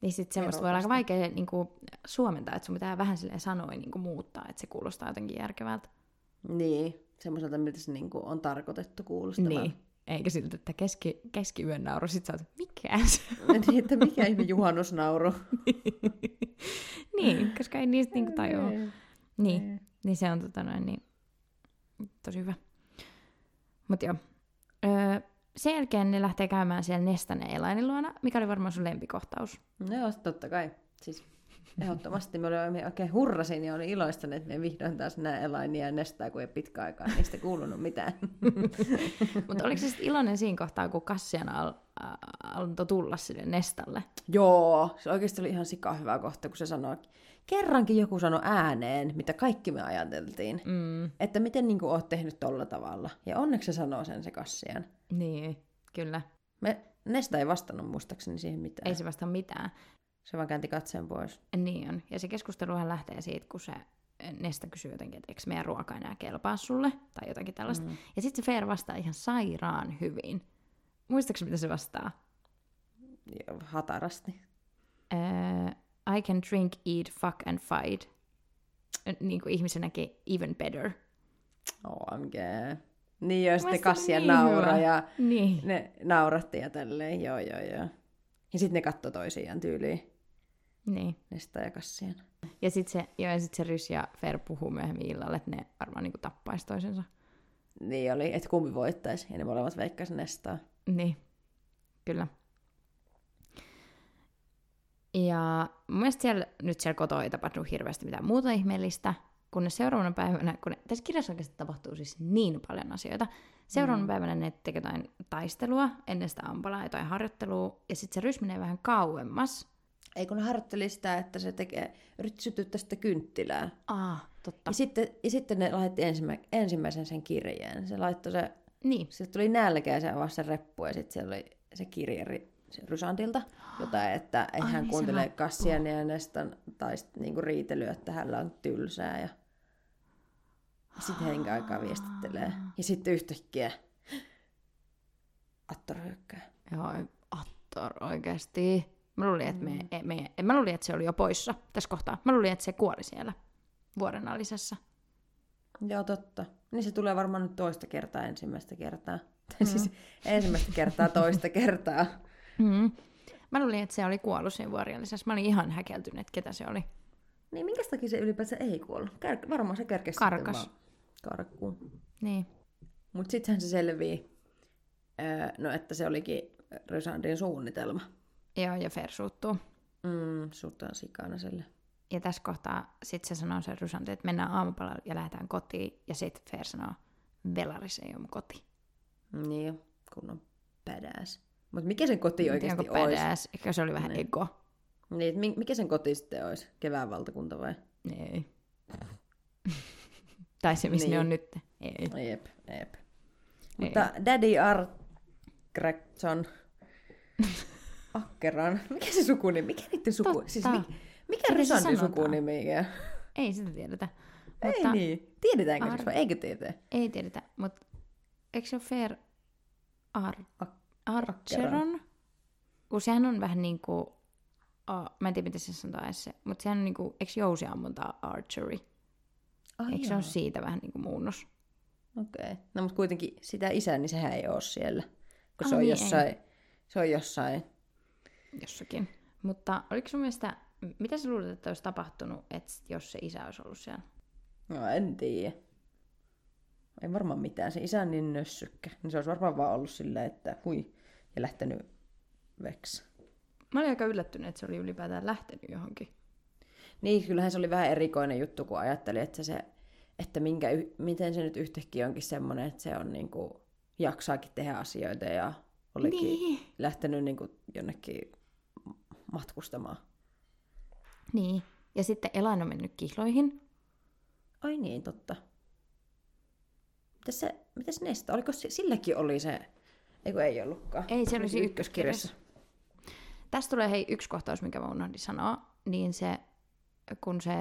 [SPEAKER 1] Niin sitten semmoista voi olla aika vaikea niin kuin, suomentaa, että sun pitää vähän silleen sanoin niin kuin, muuttaa, että se kuulostaa jotenkin järkevältä.
[SPEAKER 2] Niin, semmoiselta, miltä se niinku on tarkoitettu kuulostamaan.
[SPEAKER 1] Niin. Eikä siltä, että keski, keskiyön nauru, sit sä oot, mikä se
[SPEAKER 2] niin, että mikä ihme juhannusnauru.
[SPEAKER 1] Niin, koska ei niistä niinku tajua.
[SPEAKER 2] Niin.
[SPEAKER 1] Niin, niin se on tota noin, niin, tosi hyvä. Mut joo. Öö, sen jälkeen ne lähtee käymään siellä Nestan ja Elainin luona, mikä oli varmaan sun lempikohtaus.
[SPEAKER 2] No totta kai. Siis ehdottomasti me olemme oikein hurrasin ja olin iloistani, että me vihdoin taas näe Elainia ja Nestaa, kun ei pitkä aikaa niistä kuulunut mitään.
[SPEAKER 1] Mutta oliko se iloinen siinä kohtaa, kun Kassian al, antoi tulla sille Nestalle?
[SPEAKER 2] joo, se oikeasti oli ihan sika hyvä kohta, kun se sanoi, kerrankin joku sanoi ääneen, mitä kaikki me ajateltiin.
[SPEAKER 1] Mm,
[SPEAKER 2] Että miten niin oot tehnyt tolla tavalla. Ja onneksi se sanoo sen se Kassian.
[SPEAKER 1] niin, kyllä.
[SPEAKER 2] Me, Nesta ei vastannut muistaakseni siihen mitään.
[SPEAKER 1] Ei se vasta mitään.
[SPEAKER 2] Se vaan käänti katseen pois.
[SPEAKER 1] Niin on. Ja se keskusteluhan lähtee siitä, kun se Nesta kysyy jotenkin, että eikö meidän ruoka enää kelpaa sulle, tai jotakin tällaista. Mm. Ja sitten se Fair vastaa ihan sairaan hyvin. Muistaakseni, mitä se vastaa?
[SPEAKER 2] Hatarasti.
[SPEAKER 1] Uh, I can drink, eat, fuck and fight. Niin kuin ihmisenäkin even better.
[SPEAKER 2] OMG. Niin, ja sitten Kassian
[SPEAKER 1] niin
[SPEAKER 2] naura
[SPEAKER 1] hyvä.
[SPEAKER 2] ja
[SPEAKER 1] Niin.
[SPEAKER 2] ne nauratti ja tälleen, joo joo joo. Ja sitten ne katsoi toisiaan tyyliin,
[SPEAKER 1] niin.
[SPEAKER 2] Ja Kassian.
[SPEAKER 1] Ja sitten se, joo, ja sit se Rys ja Fer puhuu myöhemmin illalla, että ne varmaan niin tappaisi toisensa.
[SPEAKER 2] Niin oli, että kumpi voittaisi, ja ne molemmat veikkaisi Nestaa.
[SPEAKER 1] Niin, kyllä. Ja mun mielestä siellä, nyt siellä kotoa ei tapahtunut hirveästi mitään muuta ihmeellistä. kunnes seuraavana päivänä, kun ne, tässä kirjassa oikeasti tapahtuu siis niin paljon asioita. Seuraavana mm. päivänä ne tekee jotain taistelua, ennen sitä ampalaa jotain harjoittelua, ja sitten se rys menee vähän kauemmas.
[SPEAKER 2] Ei kun harjoitteli sitä, että se tekee, yritti sytyttää sitä kynttilää.
[SPEAKER 1] Ah, totta.
[SPEAKER 2] Ja sitten, ja sitten ne laitti ensimmä, ensimmäisen sen kirjeen. Se laittoi se,
[SPEAKER 1] Niin,
[SPEAKER 2] sitten tuli nälkä ja se avasi sen reppu ja sitten siellä oli se kirje se Rysantilta, jota, että ei hän
[SPEAKER 1] niin, se
[SPEAKER 2] kuuntele. Kassian ja Nestan tai niinku riitelyä, että hänellä on tylsää ja sitten henkä aikaa viestittelee. Ja sitten yhtäkkiä Attor hyökkää.
[SPEAKER 1] joo, Attor oikeasti. Mä luulin, että, me, e- me, me, mä luulin, että se oli jo poissa tässä kohtaa. Mä luulin, että se kuoli siellä vuorenallisessa.
[SPEAKER 2] Joo, totta. Niin se tulee varmaan nyt toista kertaa ensimmäistä kertaa. Tai siis ensimmäistä kertaa toista kertaa.
[SPEAKER 1] Mm. Mä luulin, että se oli kuollut siinä vuorenallisessa. Mä olin ihan häkeltynyt, että ketä se oli.
[SPEAKER 2] Niin minkä takia se ylipäänsä ei kuollut? Kär- varmaan se kerkesi
[SPEAKER 1] Karkas.
[SPEAKER 2] sitten vaan karkuun.
[SPEAKER 1] Niin.
[SPEAKER 2] Mutta sittenhän se selvii, öö, no että se olikin Rysandin suunnitelma.
[SPEAKER 1] Joo, ja Fer suuttuu.
[SPEAKER 2] Mm, suuttaan sikana sille.
[SPEAKER 1] Ja tässä kohtaa sit se sanoo se Rysanti, että mennään aamupalalle ja lähdetään kotiin. Ja sitten Fer sanoo, Velaris ei ole koti.
[SPEAKER 2] Niin jo, kun on badass. Mutta mikä sen koti
[SPEAKER 1] tiedä,
[SPEAKER 2] oikeasti olisi?
[SPEAKER 1] badass. Ehkä se oli vähän
[SPEAKER 2] Niin.
[SPEAKER 1] ego.
[SPEAKER 2] Niin, mikä sen koti sitten olisi? Kevään valtakunta vai?
[SPEAKER 1] Ei. tai se, missä
[SPEAKER 2] Niin.
[SPEAKER 1] ne on nyt. Ei.
[SPEAKER 2] Jep, jep. Mutta Daddy Arkrekson Akkeran, mikä se sukunimi? Mikä niiden suku?
[SPEAKER 1] Totta.
[SPEAKER 2] Siis mi- mikä
[SPEAKER 1] se
[SPEAKER 2] Rysandin sukunimi? Ei
[SPEAKER 1] Ei sitä tiedetä.
[SPEAKER 2] niin. Tiedetäänkö
[SPEAKER 1] Ar-
[SPEAKER 2] se vai eikö tiedetä?
[SPEAKER 1] Ei tiedetä, mutta eikö se ole Fer Ar-
[SPEAKER 2] Ak-
[SPEAKER 1] Archeron? Kun sehän on vähän niin kuin, oh, mä en tiedä miten se sanotaan edes se, mutta sehän on niin kuin, eikö jousiammunta archery?
[SPEAKER 2] Ai
[SPEAKER 1] Eikö se ole siitä vähän niin kuin muunnos?
[SPEAKER 2] Okei. Okay. No mutta kuitenkin sitä isää, niin sehän ei ole siellä. Kun se
[SPEAKER 1] Ah,
[SPEAKER 2] on
[SPEAKER 1] niin,
[SPEAKER 2] jossain, se on jossain.
[SPEAKER 1] Jossakin. Mutta oliko sun mielestä, mitä sä luulet, että olisi tapahtunut, että jos se isä olisi ollut siellä?
[SPEAKER 2] No en tiedä. Ei varmaan mitään. Se isä on niin nössykkä. Niin se olisi varmaan vaan ollut silleen, että hui, ja lähtenyt veksi.
[SPEAKER 1] Mä olin aika yllättynyt, että se oli ylipäätään lähtenyt johonkin.
[SPEAKER 2] Niin, kyllähän se oli vähän erikoinen juttu, kun ajattelin, että se, että minkä, miten se nyt yhtäkkiä onkin semmoinen, että se on niinku, jaksaakin tehdä asioita ja olikin
[SPEAKER 1] Niin.
[SPEAKER 2] lähtenyt niinku jonnekin matkustamaan.
[SPEAKER 1] Niin. Ja sitten Elan on mennyt kihloihin.
[SPEAKER 2] Ai niin, totta. Mitäs, se, mitäs Nesta? Oliko se, silläkin oli se... Eikö ei ollutkaan?
[SPEAKER 1] Ei, se oli
[SPEAKER 2] Oliko
[SPEAKER 1] siinä ykköskirjassa. Tästä tulee hei yksi kohtaus, mikä mä unohdin sanoa, niin se, kun se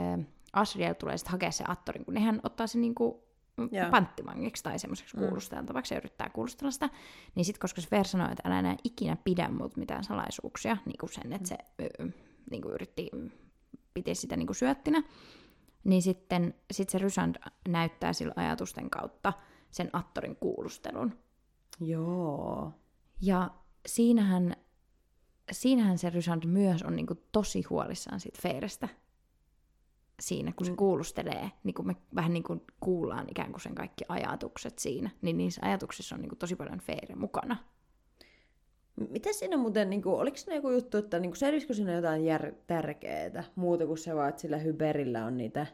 [SPEAKER 1] Asriel tulee sitten hakea se Attorin, kun nehän ottaa sen niinku
[SPEAKER 2] Joo.
[SPEAKER 1] panttivangiksi tai semmoiseksi
[SPEAKER 2] Mm.
[SPEAKER 1] kuulusteltavaksi ja yrittää kuulustella sitä, niin sitten koska se Ver sanoi, että älä enää ikinä pidä multa mitään salaisuuksia, niin kuin sen, että se ö, niin kuin yritti pitää sitä niin kuin syöttinä, niin sitten sit se Rysand näyttää sillä ajatusten kautta sen Attorin kuulustelun.
[SPEAKER 2] Joo.
[SPEAKER 1] Ja siinähän, siinähän se Rysand myös on niinku tosi huolissaan siitä Feirestä. Siinä, kun se kuulustelee, niin kuin me vähän niin kuin kuullaan ikään kuin sen kaikki ajatukset siinä, niin niissä ajatuksissa on niin kuin tosi paljon Feire mukana.
[SPEAKER 2] Mitä siinä muuten, niin kuin, oliko siinä joku juttu, että niin kuin, selvisikö siinä jotain jär, tärkeää, muuta kuin se vaan, että sillä Hyberillä on niitä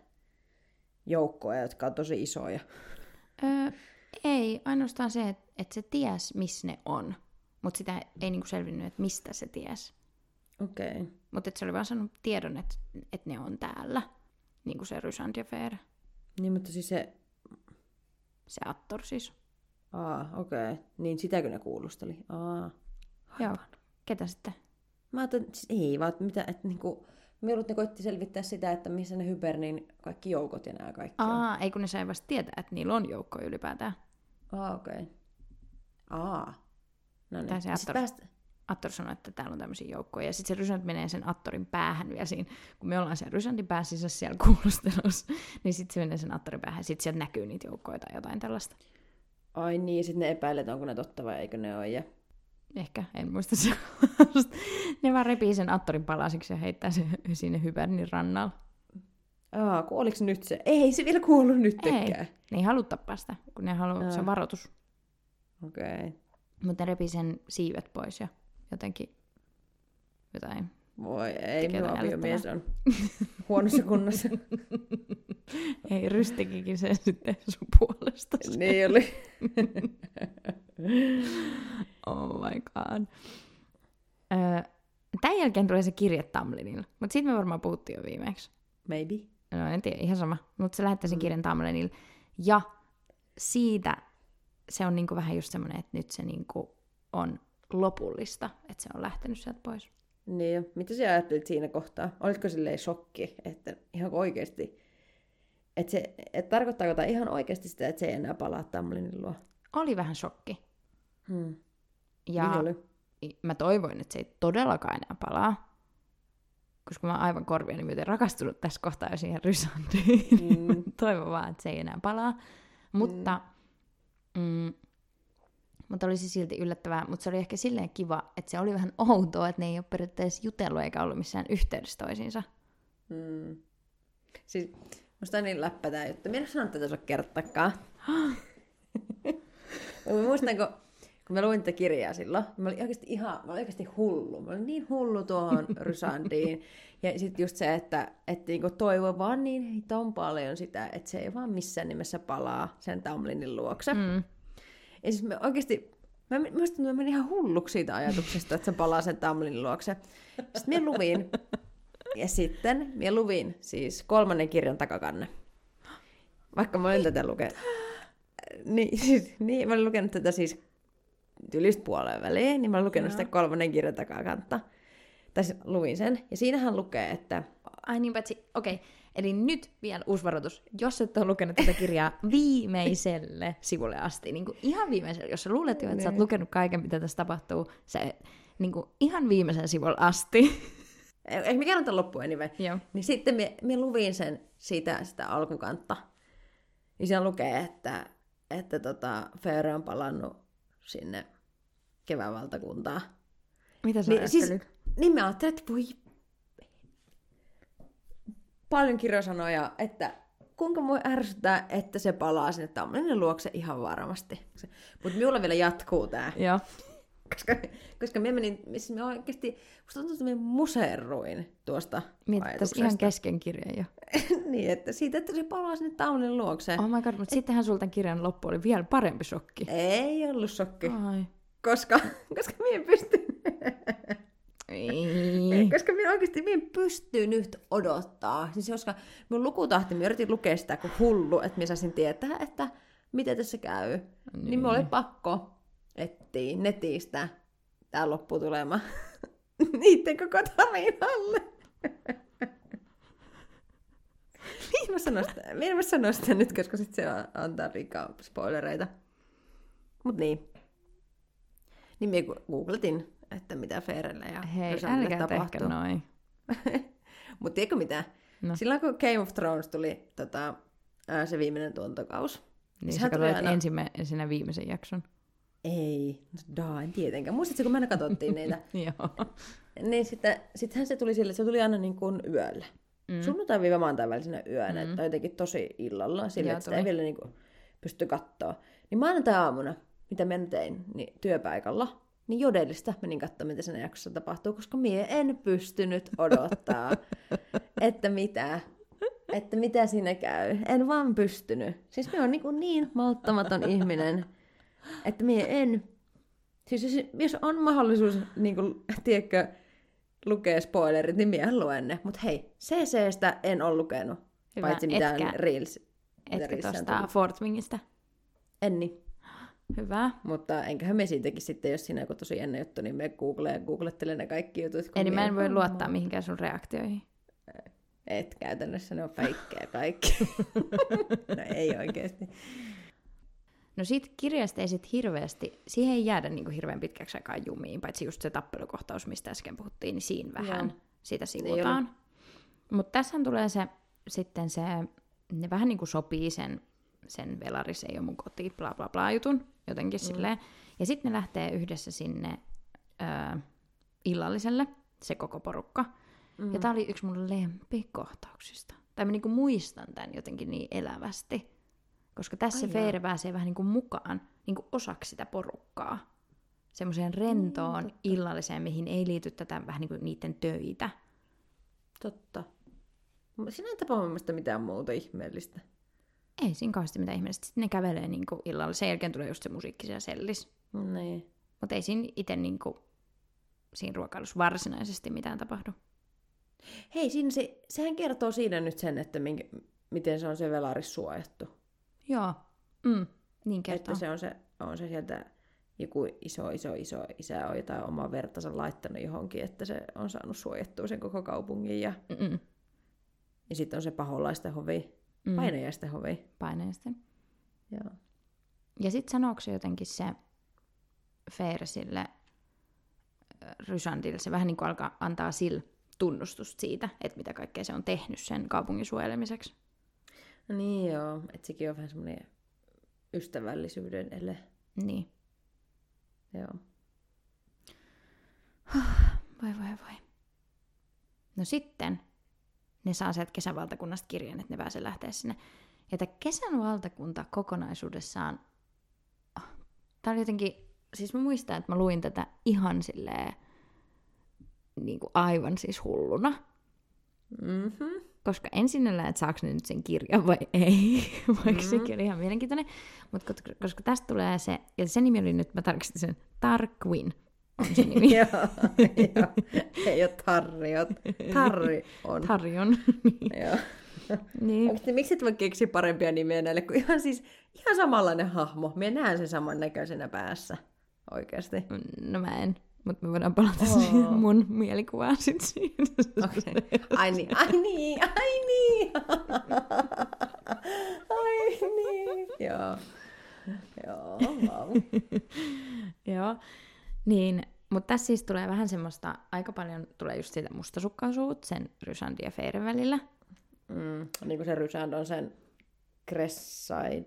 [SPEAKER 2] joukkoja, jotka on tosi isoja.
[SPEAKER 1] Öö, ei, ainoastaan se, että, että se ties, missä ne on, mutta sitä ei niin kuin selvinnyt, että mistä se ties.
[SPEAKER 2] Okei. Okay.
[SPEAKER 1] Mutta se oli vaan sanonut tiedon, että, että ne on täällä, niin kuin se Rysand ja Feire,
[SPEAKER 2] Niin, mutta siis se...
[SPEAKER 1] se Attor siis.
[SPEAKER 2] Aa, okei. Okay. Niin sitäkö ne kuulusteli? Aa.
[SPEAKER 1] Joo, ketä sitten?
[SPEAKER 2] Mä ajattelin, että siis ei, vaan mitä, että niinku, Mieluut ne koitti selvittää sitä, että missä ne Hybernin kaikki joukot ja nämä kaikki on.
[SPEAKER 1] Aa, ei kun ne sai vasta tietää, että niillä on joukkoja ylipäätään.
[SPEAKER 2] Aa, okei. Okay. Aa. No niin.
[SPEAKER 1] Tai se
[SPEAKER 2] sit
[SPEAKER 1] Attor-
[SPEAKER 2] päästä...
[SPEAKER 1] Attor sanoi, että täällä on tämmöisiä joukkoja. Ja sitten se Rysant menee sen Attorin päähän vielä siinä. Kun me ollaan sen Rysantin päässä siellä kuulustelussa, niin sitten se menee sen Attorin päähän. Ja sitten sieltä näkyy niitä joukkoja tai jotain tällaista.
[SPEAKER 2] Ai niin, sitten ne epäilee, että onko ne totta vai eikö ne ole. Ja...
[SPEAKER 1] Ehkä, en muista se. ne vaan repii sen Attorin palasiksi ja heittää se sinne Hybernin rannalla.
[SPEAKER 2] Aa, kun oliko nyt se? Ei se vielä kuollut nyt
[SPEAKER 1] Ei, ne ei halua tappaa sitä, kun ne haluaa, se on varoitus.
[SPEAKER 2] Okei. Okay.
[SPEAKER 1] Mutta ne repii sen siivet pois ja jotenkin jotain.
[SPEAKER 2] Voi ei, minun aviomies on huonossa kunnossa.
[SPEAKER 1] Ei, Rystikikin sen sitten sun puolesta.
[SPEAKER 2] niin oli.
[SPEAKER 1] oh my god. Öö, tämän jälkeen tulee se kirje Tamlinilla, mutta siitä me varmaan puhuttiin jo viimeksi.
[SPEAKER 2] Maybe.
[SPEAKER 1] No en tiedä, ihan sama. Mutta se lähettää sen kirjan Tamlinilla. Ja siitä se on niinku vähän just semmoinen, että nyt se niinku on lopullista, että se on lähtenyt sieltä pois.
[SPEAKER 2] Niin. Mitä sä ajattelit siinä kohtaa? Olitko silleen shokki, että ihan oikeasti, että, se, että tarkoittaako tämä ihan oikeasti sitä, että se ei enää palaa Tamlinin luo?
[SPEAKER 1] Oli vähän shokki.
[SPEAKER 2] Hmm.
[SPEAKER 1] Ja
[SPEAKER 2] Niin oli.
[SPEAKER 1] mä toivoin, että se ei todellakaan enää palaa. Koska mä oon aivan korviani myöten rakastunut tässä kohtaa jo siihen Rysandiin.
[SPEAKER 2] Mm.
[SPEAKER 1] Toivon vaan, että se ei enää palaa. Mutta, mm, mutta oli se silti yllättävää. Mutta se oli ehkä silleen kiva, että se oli vähän outoa, että ne ei ole periaatteessa jutellut eikä ollut missään yhteydessä toisiinsa.
[SPEAKER 2] Mm. Siis musta on niin läppä tää juttu. Minä en sanonut tätä sulle kertakaan. mä muistan, kun, kun mä luin tätä kirjaa silloin, mä olin oikeasti ihan, mä olin oikeasti hullu. Mä olin niin hullu tuohon Rysandiin. Ja sitten just se, että, että niinku toivoi vaan niin hiton paljon sitä, että se ei vaan missään nimessä palaa sen Tamlinin luokse.
[SPEAKER 1] Mm.
[SPEAKER 2] Ja siis mä oikeasti, mä, musta, mä menin ihan hulluksi siitä ajatuksesta, että se palaa sen Tamlinin luokse. Sitten mä luvin, ja sitten mä luvin siis kolmannen kirjan takakanne. Vaikka mä olin tätä lukenut. Niin, siis, niin, mä olin lukenut tätä siis tylistä puoleen väliin, niin mä olin lukenut
[SPEAKER 1] Joo.
[SPEAKER 2] sitä kolmannen kirjan takakantta. Tai siis luvin sen, ja siinähän lukee, että
[SPEAKER 1] Ai niin, paitsi, okei. Okay. Eli nyt vielä uusi varoitus. Jos et ole lukenut tätä kirjaa viimeiselle sivulle asti, niin kuin ihan viimeiselle, jos sä luulet jo, että sä oot
[SPEAKER 2] Niin.
[SPEAKER 1] lukenut kaiken, mitä tässä tapahtuu, se niin kuin ihan viimeisen sivulle asti.
[SPEAKER 2] Eikö mä kerron tämän loppuun anyway.
[SPEAKER 1] Joo.
[SPEAKER 2] Niin sitten me, me luvin sen siitä, sitä alkukantta. Niin siellä lukee, että, että tota, Feere on palannut sinne kevään valtakuntaan.
[SPEAKER 1] Mitä sä
[SPEAKER 2] Niin,
[SPEAKER 1] niin,
[SPEAKER 2] siis, niin mä ajattelin, että voi paljon kirjasanoja, että kuinka voi ärsyttää, että se palaa sinne Tamlinin luokse ihan varmasti. Mutta minulla vielä jatkuu tää,
[SPEAKER 1] Joo.
[SPEAKER 2] koska, koska me menin, siis me oikeasti, musta tuntuu, että me muserruin tuosta
[SPEAKER 1] Mietit tässä ihan kesken kirjan jo.
[SPEAKER 2] niin, että siitä, että se palaa sinne Taunin luokse.
[SPEAKER 1] Oh my god, mutta sittenhän sulta kirjan loppu oli vielä parempi shokki.
[SPEAKER 2] Ei ollut shokki,
[SPEAKER 1] Ai.
[SPEAKER 2] koska, koska minä en pysty,
[SPEAKER 1] Ei.
[SPEAKER 2] koska minä oikeasti minä en pysty nyt odottaa. Siis koska minun lukutahti, minä yritin lukea sitä kuin hullu, että minä saisin tietää, että mitä tässä käy. Niin, niin oli pakko etsiä netistä tämä lopputulema niiden koko tarinalle. Mihin mä sanon sitä, mihin mä sanon sitä nyt, koska sit se antaa liikaa spoilereita. Mut niin. Niin minä googletin, että mitä Ferelle ja
[SPEAKER 1] Hei,
[SPEAKER 2] Rosannelle
[SPEAKER 1] älkää tehkö
[SPEAKER 2] tapahtuu.
[SPEAKER 1] noin.
[SPEAKER 2] Mutta tiedätkö mitä?
[SPEAKER 1] No.
[SPEAKER 2] Silloin kun Game of Thrones tuli tota, ää, se viimeinen tuontokaus.
[SPEAKER 1] Niin sä
[SPEAKER 2] sehän tuli
[SPEAKER 1] katsoit
[SPEAKER 2] aina-
[SPEAKER 1] ensimmäisenä viimeisen jakson.
[SPEAKER 2] Ei, no en tietenkään. Muistatko, kun me katsottiin niitä?
[SPEAKER 1] Joo.
[SPEAKER 2] niin sitten, sittenhän se tuli sille, se tuli aina niin kuin yöllä. Mm. Sunnuntai viiva välisenä yönä, mm. tai jotenkin tosi illalla, sille,
[SPEAKER 1] Joo,
[SPEAKER 2] että sitä ei vielä niin kuin pysty katsoa. Niin maanantai-aamuna, mitä mä tein, niin työpaikalla, niin jodellista menin katsomaan, mitä siinä jaksossa tapahtuu, koska mie en pystynyt odottaa, että mitä, että mitä siinä käy. En vaan pystynyt. Siis me on niin, niin malttamaton ihminen, että mie en... Siis jos, jos on mahdollisuus, niin kuin, tiedätkö, lukea spoilerit, niin mie luen ne. Mutta hei, CCstä en ole lukenut,
[SPEAKER 1] Hyvä,
[SPEAKER 2] paitsi mitään
[SPEAKER 1] etkä-
[SPEAKER 2] Reels. on
[SPEAKER 1] tuosta
[SPEAKER 2] tullut.
[SPEAKER 1] Fort Wingistä?
[SPEAKER 2] En niin.
[SPEAKER 1] Hyvä.
[SPEAKER 2] Mutta enköhän me siitäkin sitten, jos siinä joku tosi jännä juttu, niin me googleen ja googlettelen ne kaikki jutut.
[SPEAKER 1] Eli mä en voi luottaa mihinkään sun reaktioihin.
[SPEAKER 2] Et käytännössä ne on feikkejä kaikki. no ei oikeasti.
[SPEAKER 1] No siitä kirjasta ei sit hirveästi, siihen ei jäädä niinku hirveän pitkäksi aikaa jumiin, paitsi just se tappelukohtaus, mistä äsken puhuttiin, niin siinä vähän
[SPEAKER 2] Joo.
[SPEAKER 1] sitä sivutaan. Mutta tässä tulee se, sitten se, ne vähän niin kuin sopii sen, sen Velaris ei ole mun koti, bla bla bla jutun, jotenkin mm. silleen. Ja sitten ne lähtee yhdessä sinne ö, illalliselle, se koko porukka. Mm. Ja tää oli yksi mun lempikohtauksista. Tai mä niinku muistan tämän jotenkin niin elävästi. Koska tässä
[SPEAKER 2] Ai
[SPEAKER 1] Feire pääsee vähän niinku mukaan niinku osaksi sitä porukkaa. Semmoiseen rentoon
[SPEAKER 2] totta.
[SPEAKER 1] illalliseen, mihin ei liity tätä vähän niinku niiden töitä.
[SPEAKER 2] Totta. Siinä ei tapahdu mitään muuta ihmeellistä.
[SPEAKER 1] Ei siinä kauheasti mitään ihmeellistä. Sitten ne kävelee niinku illalla. Sen jälkeen tulee just se musiikki siellä sellis.
[SPEAKER 2] Niin.
[SPEAKER 1] Mutta ei siinä itse niinku, siinä ruokailussa varsinaisesti mitään tapahdu.
[SPEAKER 2] Hei, siinä se, sehän kertoo siinä nyt sen, että minkä, miten se on se velaris suojattu.
[SPEAKER 1] Joo, mm, niin kertoo.
[SPEAKER 2] Että se on se, on se sieltä joku iso, iso, iso isä on jotain omaa vertansa laittanut johonkin, että se on saanut suojattua sen koko kaupungin. Ja,
[SPEAKER 1] Mm-mm.
[SPEAKER 2] ja sitten on se paholaisten hovi,
[SPEAKER 1] Mm.
[SPEAKER 2] painajaisten hovi.
[SPEAKER 1] Paineisten.
[SPEAKER 2] Joo.
[SPEAKER 1] Ja sitten sanooko se jotenkin se Fair sille äh, Rysandille, se vähän niin kuin alkaa antaa sille tunnustusta siitä, että mitä kaikkea se on tehnyt sen kaupungin suojelemiseksi.
[SPEAKER 2] No niin joo, että sekin on vähän semmoinen ystävällisyyden ele.
[SPEAKER 1] Niin.
[SPEAKER 2] Joo.
[SPEAKER 1] Voi voi voi. No sitten ne saa sieltä kesävaltakunnasta kirjeen, että ne pääsee lähteä sinne. Ja tämä kesän valtakunta kokonaisuudessaan, tämä oli jotenkin, siis mä muistan, että mä luin tätä ihan silleen, niin kuin aivan siis hulluna.
[SPEAKER 2] Mm-hmm.
[SPEAKER 1] Koska ensin näin, että saako ne nyt sen kirjan vai ei, vaikka mm-hmm. sekin oli ihan mielenkiintoinen. Mutta koska, koska tästä tulee se, ja se nimi oli nyt, mä tarkistin sen, Tarquin on se nimi.
[SPEAKER 2] joo, joo. Ei ole Tarri, oot- Tarri on.
[SPEAKER 1] Tarjon.
[SPEAKER 2] joo.
[SPEAKER 1] niin.
[SPEAKER 2] Oikeasti, miksi et voi keksiä parempia nimiä näille, kun ihan siis ihan samanlainen hahmo. Minä näen sen saman näköisenä päässä. Oikeasti.
[SPEAKER 1] No mä en, mutta me voidaan palata
[SPEAKER 2] Oo.
[SPEAKER 1] siihen mun mielikuvaan sit siitä.
[SPEAKER 2] Okei. Ai niin, ai niin, ai niin. ai niin. Joo. Joo, wow.
[SPEAKER 1] Joo. Niin, mutta tässä siis tulee vähän semmoista, aika paljon tulee just sitä mustasukkaisuutta sen Rysandin ja Feiren välillä.
[SPEAKER 2] Mm, niin kuin se Rysand on sen Cresside,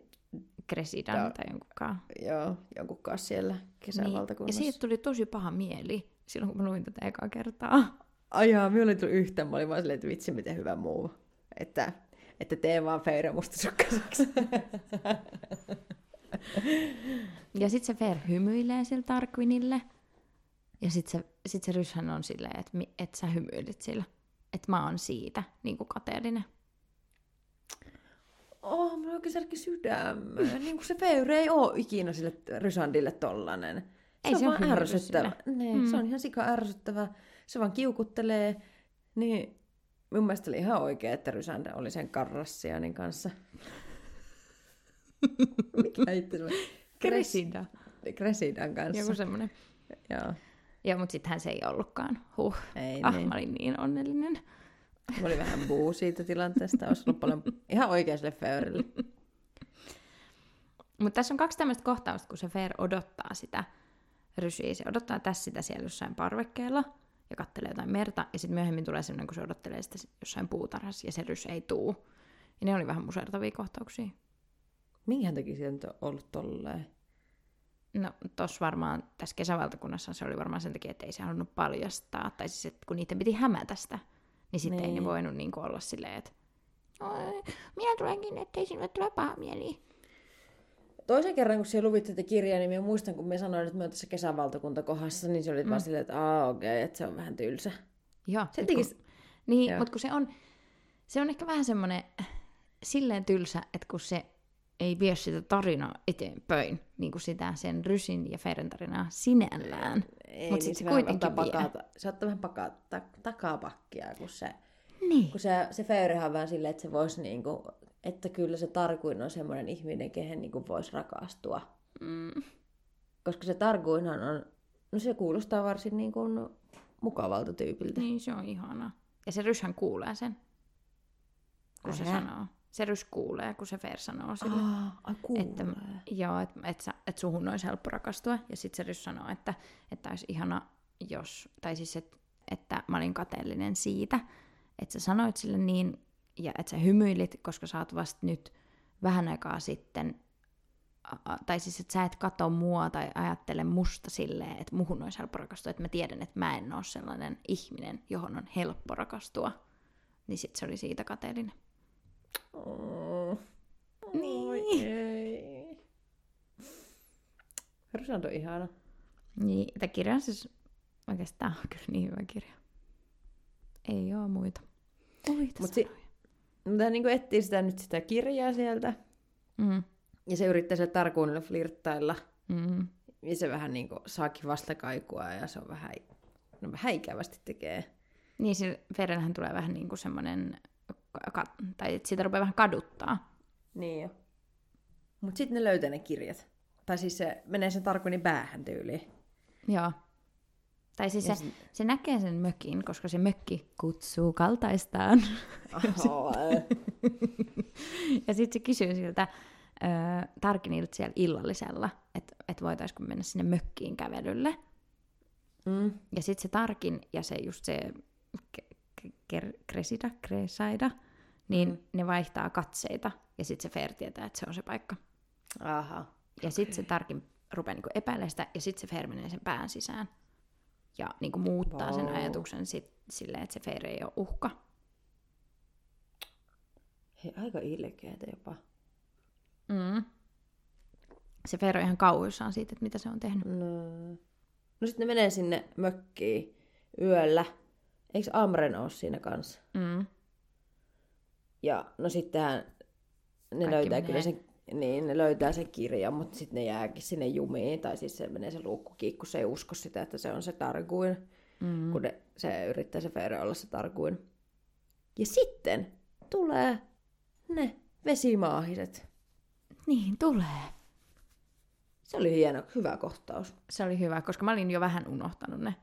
[SPEAKER 1] Cresidan
[SPEAKER 2] Joo.
[SPEAKER 1] tai jonkunkaan.
[SPEAKER 2] joo, jonkun kanssa siellä
[SPEAKER 1] Niin. Ja
[SPEAKER 2] kesävaltakunnassa.
[SPEAKER 1] siitä tuli tosi paha mieli silloin, kun mä luin tätä ekaa kertaa.
[SPEAKER 2] Ai jaa, minulla ei tullut yhtään. Mä olin vaan silleen, että vitsi, miten hyvä muu. Että, että tee vaan Feire mustasukkaiseksi.
[SPEAKER 1] Ja sitten se Fair hymyilee sille Tarquinille. Ja sitten se, sit se Ryshän on silleen, että et sä hymyilit sillä. Että mä oon siitä niin kuin kateellinen.
[SPEAKER 2] oh, mulla oikein särki sydämeen. niin kuin se Feire ei ole ikinä sille Rysandille tollanen. Se
[SPEAKER 1] Ei
[SPEAKER 2] on
[SPEAKER 1] se oo
[SPEAKER 2] vaan ärsyttävä. Nee,
[SPEAKER 1] Mm.
[SPEAKER 2] Se on ihan sika ärsyttävä. Se vaan kiukuttelee. Niin mun mielestä oli ihan oikein, että Rysand oli sen karrassianin kanssa. Mikä itse se
[SPEAKER 1] Cresida.
[SPEAKER 2] Cressidan kanssa.
[SPEAKER 1] Joku semmonen.
[SPEAKER 2] Joo.
[SPEAKER 1] Joo, mutta sittenhän se ei ollutkaan. Huh.
[SPEAKER 2] Ei
[SPEAKER 1] Ah,
[SPEAKER 2] niin.
[SPEAKER 1] mä olin niin onnellinen.
[SPEAKER 2] Mä olin vähän buu siitä tilanteesta. Olisi ollut paljon ihan oikein sille Feurille.
[SPEAKER 1] Mutta tässä on kaksi tämmöistä kohtausta, kun se Fair odottaa sitä rysiä. Se odottaa tässä sitä siellä jossain parvekkeella ja kattelee jotain merta. Ja sitten myöhemmin tulee semmoinen, kun se odottelee sitä jossain puutarhassa ja se rys ei tuu. Ja ne oli vähän musertavia kohtauksia.
[SPEAKER 2] Minkähän takia siitä nyt on ollut tolleen?
[SPEAKER 1] No tossa varmaan, tässä kesävaltakunnassa se oli varmaan sen takia, että ei se halunnut paljastaa. Tai siis, että kun niiden piti hämätä sitä, niin sitten ei ne
[SPEAKER 2] Niin.
[SPEAKER 1] voinut niin olla silleen, että "Oi, minä tulenkin, ettei sinulle tule paha mieli.
[SPEAKER 2] Toisen kerran, kun se luvit tätä kirjaa, niin mä muistan, kun me sanoin, että me on tässä kesävaltakuntakohdassa, niin se oli mm. vaan silleen, että aa okei, okay, että se on vähän tylsä.
[SPEAKER 1] Joo.
[SPEAKER 2] Se
[SPEAKER 1] kun- Niin,
[SPEAKER 2] Joo.
[SPEAKER 1] mutta kun se on, se on ehkä vähän semmoinen silleen tylsä, että kun se ei vie sitä tarinaa eteenpäin, niin kuin sitä sen Rysin ja Feren tarinaa sinällään.
[SPEAKER 2] Ei,
[SPEAKER 1] Mut
[SPEAKER 2] niin
[SPEAKER 1] sit se
[SPEAKER 2] se,
[SPEAKER 1] kuitenkin
[SPEAKER 2] pakata, se ottaa vähän pakaa, ta, takapakkia, kun se,
[SPEAKER 1] Niin.
[SPEAKER 2] kun se, se Feyrehän on vähän silleen, että se voisi niinku, että kyllä se Tarkuin on semmoinen ihminen, kehen niinku voisi rakastua.
[SPEAKER 1] Mm.
[SPEAKER 2] Koska se Tarkuinhan on, no se kuulostaa varsin niinku mukavalta tyypiltä.
[SPEAKER 1] Niin, se on ihanaa. Ja se Ryshän kuulee sen, kun se
[SPEAKER 2] Ähä.
[SPEAKER 1] sanoo. Se Rys kuulee, kun se Fer sanoo sille.
[SPEAKER 2] Ah, ai kuulee.
[SPEAKER 1] että, joo, että et, et suhun olisi helppo rakastua. Ja sitten se Rys sanoo, että, että olisi ihana, jos, tai siis, että, että mä olin kateellinen siitä, että sä sanoit sille niin, ja että sä hymyilit, koska sä oot vasta nyt vähän aikaa sitten, tai siis, että sä et katso mua tai ajattele musta silleen, että muhun olisi helppo rakastua, että mä tiedän, että mä en ole sellainen ihminen, johon on helppo rakastua. Niin sit se oli siitä kateellinen.
[SPEAKER 2] Oh.
[SPEAKER 1] Niin.
[SPEAKER 2] Ei. Rysand on ihana.
[SPEAKER 1] Niin, tämä kirja on siis oikeastaan on kyllä niin hyvä kirja. Ei oo muita. Muita
[SPEAKER 2] Mut si-
[SPEAKER 1] sanoja.
[SPEAKER 2] Mutta niin etsii sitä nyt sitä kirjaa sieltä.
[SPEAKER 1] Mm.
[SPEAKER 2] Ja se yrittää se tarkuunilla flirttailla.
[SPEAKER 1] Mm.
[SPEAKER 2] Ja se vähän niin kuin saakin vastakaikua ja se on vähän, no vähän ikävästi tekee.
[SPEAKER 1] Niin sillä Ferellähän tulee vähän niin kuin semmoinen, ka- tai että sitä rupeaa vähän kaduttaa.
[SPEAKER 2] Niin jo. Mut sitten ne löytää ne kirjat. Tai siis se menee sen tarkuinin päähän tyyliin.
[SPEAKER 1] Joo. Tai siis se,
[SPEAKER 2] sit-
[SPEAKER 1] se näkee sen mökin, koska se mökki kutsuu kaltaistaan.
[SPEAKER 2] Oho,
[SPEAKER 1] ja sitten se kysyy siltä ö, Tarkinilta siellä illallisella, että et voitaisiko mennä sinne mökkiin kävelylle.
[SPEAKER 2] mm.
[SPEAKER 1] Ja sitten se Tarkin ja se just se Ker- Kresida, Kresaida, niin mm. ne vaihtaa katseita. Ja sitten se Fer tietää, että se on se paikka.
[SPEAKER 2] Aha.
[SPEAKER 1] Ja sitten se Tarkin rupeaa niinku epäilemään sitä, ja sitten se Fer menee sen pään sisään. Ja niinku muuttaa wow. sen ajatuksen sit, silleen, että se Fer ei ole uhka.
[SPEAKER 2] Hei, aika ilkeätä jopa.
[SPEAKER 1] Mm. Se Fer on ihan kauhuissaan siitä, että mitä se on tehnyt.
[SPEAKER 2] No, no sitten ne menee sinne mökkiin yöllä. Eikö Amren ole siinä kanssa?
[SPEAKER 1] Mm.
[SPEAKER 2] Ja no sittenhän ne
[SPEAKER 1] Kaikki
[SPEAKER 2] löytää
[SPEAKER 1] menee.
[SPEAKER 2] kyllä sen, niin, ne löytää sen kirjan, mutta sitten ne jääkin sinne jumiin. Tai siis se menee se luukku kiinni, kun se ei usko sitä, että se on se Targuin.
[SPEAKER 1] Mm.
[SPEAKER 2] Kun ne, se yrittää se Feyre olla se Targuin. Ja sitten tulee ne vesimaahiset.
[SPEAKER 1] Niin tulee.
[SPEAKER 2] Se oli hieno, hyvä kohtaus.
[SPEAKER 1] Se oli hyvä, koska mä olin jo vähän unohtanut ne.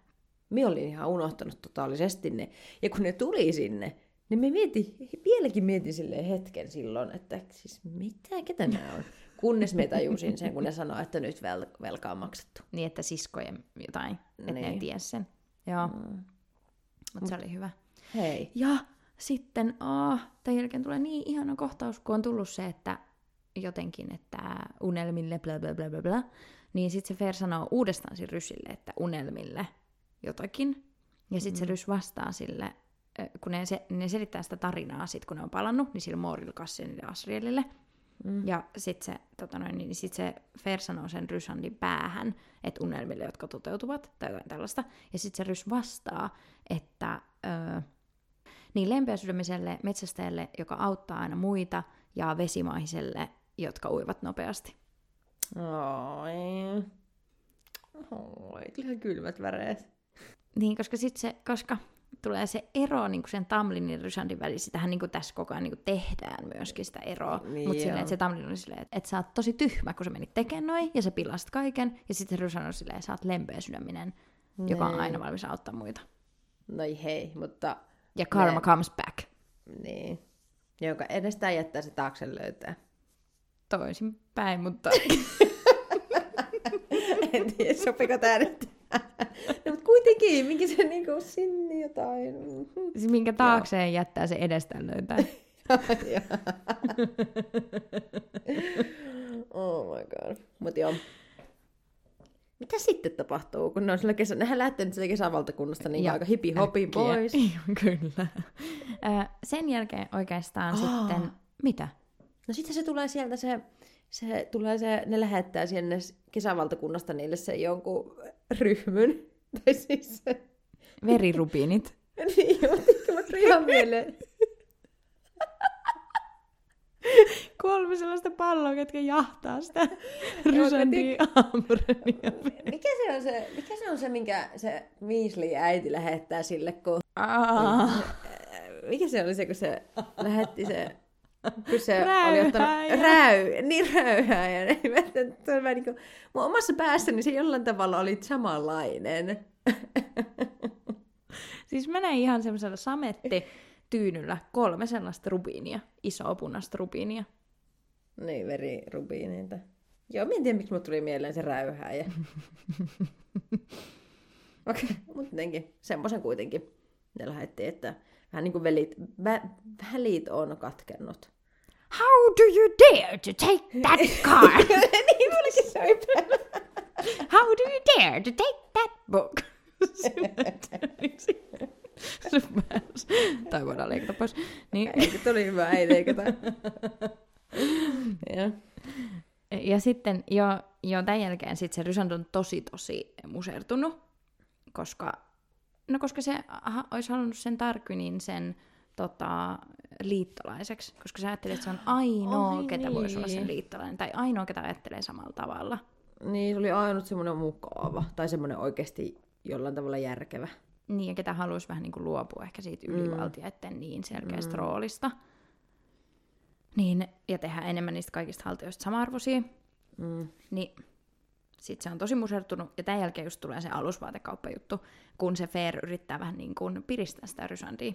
[SPEAKER 2] Minä olin ihan unohtanut totaalisesti ne. Ja kun ne tuli sinne, niin me mietin, vieläkin mietin silleen hetken silloin, että siis mitä, ketä nämä on? Kunnes me tajusin sen, kun ne sanoi, että nyt vel- velka on maksettu.
[SPEAKER 1] Niin, että siskojen jotain, että ne
[SPEAKER 2] Niin.
[SPEAKER 1] tiedä sen. Joo,
[SPEAKER 2] Mm.
[SPEAKER 1] mutta se oli hyvä.
[SPEAKER 2] Hei.
[SPEAKER 1] Ja sitten, aah, tämän jälkeen tulee niin ihana kohtaus, kun on tullut se, että jotenkin, että unelmille bla bla bla bla bla, niin sitten se Fer sanoo uudestaan sille Rysille, että unelmille jotakin. Ja sitten se Rys vastaa sille, kun ne, se, ne selittää sitä tarinaa sit, kun ne on palannut, niin sille Moorille, Kassenille ja Asrielille.
[SPEAKER 2] Mm.
[SPEAKER 1] Ja sitten se, tota noin, niin sit se Fer sanoo sen Rysandin päähän, että unelmille, jotka toteutuvat, tai jotain tällaista. Ja sitten se Rys vastaa, että ö, niin lempeäsydämiselle metsästäjälle, joka auttaa aina muita, ja vesimaahiselle, jotka uivat nopeasti.
[SPEAKER 2] Oi. Oi, kyllä kylmät väreet.
[SPEAKER 1] Niin, koska sitten se, koska tulee se ero niin sen Tamlinin ja Rysandin välissä, sitähän niin tässä koko ajan niin tehdään myöskin sitä eroa.
[SPEAKER 2] Niin
[SPEAKER 1] Mutta silleen, että se Tamlin oli silleen, että, että sä oot tosi tyhmä, kun sä menit tekemään noin, ja sä pilasit kaiken, ja sitten Rysan on silleen, että sä oot lempeä sydäminen, joka on
[SPEAKER 2] Niin.
[SPEAKER 1] aina valmis auttaa muita.
[SPEAKER 2] No ei hei, mutta
[SPEAKER 1] Ja karma
[SPEAKER 2] Ne-
[SPEAKER 1] comes back.
[SPEAKER 2] niin. Joka edestään jättää se taakse löytää.
[SPEAKER 1] Toisin päin, mutta
[SPEAKER 2] en tiedä, sopiko tää nyt. No, mutta kuitenkin, minkä se niinku sinne jotain.
[SPEAKER 1] siis minkä taakseen jättää se edestään löytää.
[SPEAKER 2] oh my god. Mut joo. Mitä sitten tapahtuu, kun ne on sillä kesä... Nehän lähtee nyt sieltä kesävaltakunnasta niin
[SPEAKER 1] Ja
[SPEAKER 2] aika hipi hopi
[SPEAKER 1] Äkkiä.
[SPEAKER 2] pois.
[SPEAKER 1] Kyllä. Ö, Sen jälkeen oikeastaan
[SPEAKER 2] Aa.
[SPEAKER 1] sitten... Mitä?
[SPEAKER 2] No sitten se tulee sieltä se, se, tulee se, ne lähettää sinne kesävaltakunnasta niille se jonkun ryhmyn. Tai siis se,
[SPEAKER 1] Verirubiinit.
[SPEAKER 2] niin tuli ihan mieleen.
[SPEAKER 1] Kolme sellaista palloa, ketkä jahtaa sitä Amrenia.
[SPEAKER 2] Mikä se on se, mikä se, on se minkä se Weasley äiti lähettää sille, kun...
[SPEAKER 1] Aa,
[SPEAKER 2] Mikä se oli se, kun se lähetti se... Kun se oli ottanut... Räy, niin räyhääjä. Niin niin kuin, mun omassa päässäni se jollain tavalla oli samanlainen.
[SPEAKER 1] Siis mä näin ihan semmoisella sametti tyynyllä kolme sellaista rubiinia, isoa punaista rubiinia.
[SPEAKER 2] Niin, verirubiineita. Joo, mä en tiedä, miksi mulle tuli mieleen se räyhääjä. Okei, okay, mutta jotenkin, semmoisen kuitenkin ne lähetti, että vähän niin kuin velit, vä, välit on katkennut.
[SPEAKER 1] How do you dare to take that car?
[SPEAKER 2] niin, mullekin se oli päällä.
[SPEAKER 1] How do you dare to take that book? Se pääs. Tai voidaan leikata pois. Niin.
[SPEAKER 2] Eikö, tuli hyvä, ei leikata. ja.
[SPEAKER 1] Ja sitten jo, jo tämän jälkeen sit se Rysand on tosi tosi musertunut, koska, no koska se ha, olisi halunnut sen Tarkynin sen tota, liittolaiseksi, koska sä ajattelet, että se on ainoa,
[SPEAKER 2] Ai
[SPEAKER 1] ketä voisi olla sen
[SPEAKER 2] niin.
[SPEAKER 1] liittolainen, tai ainoa, ketä ajattelee samalla tavalla.
[SPEAKER 2] Niin, se oli ainut semmoinen mukava, tai semmoinen oikeasti jollain tavalla järkevä.
[SPEAKER 1] Niin, ja ketä haluaisi vähän niin kuin luopua ehkä siitä ylivaltiaiden niin selkeästä mm. roolista. Niin, ja tehdä enemmän niistä kaikista haltijoista sama-arvoisia.
[SPEAKER 2] Mm.
[SPEAKER 1] Niin sit se on tosi musertunut, ja tämän jälkeen just tulee se alusvaatekauppajuttu, kun se Fair yrittää vähän niin kuin piristää sitä Rysandia.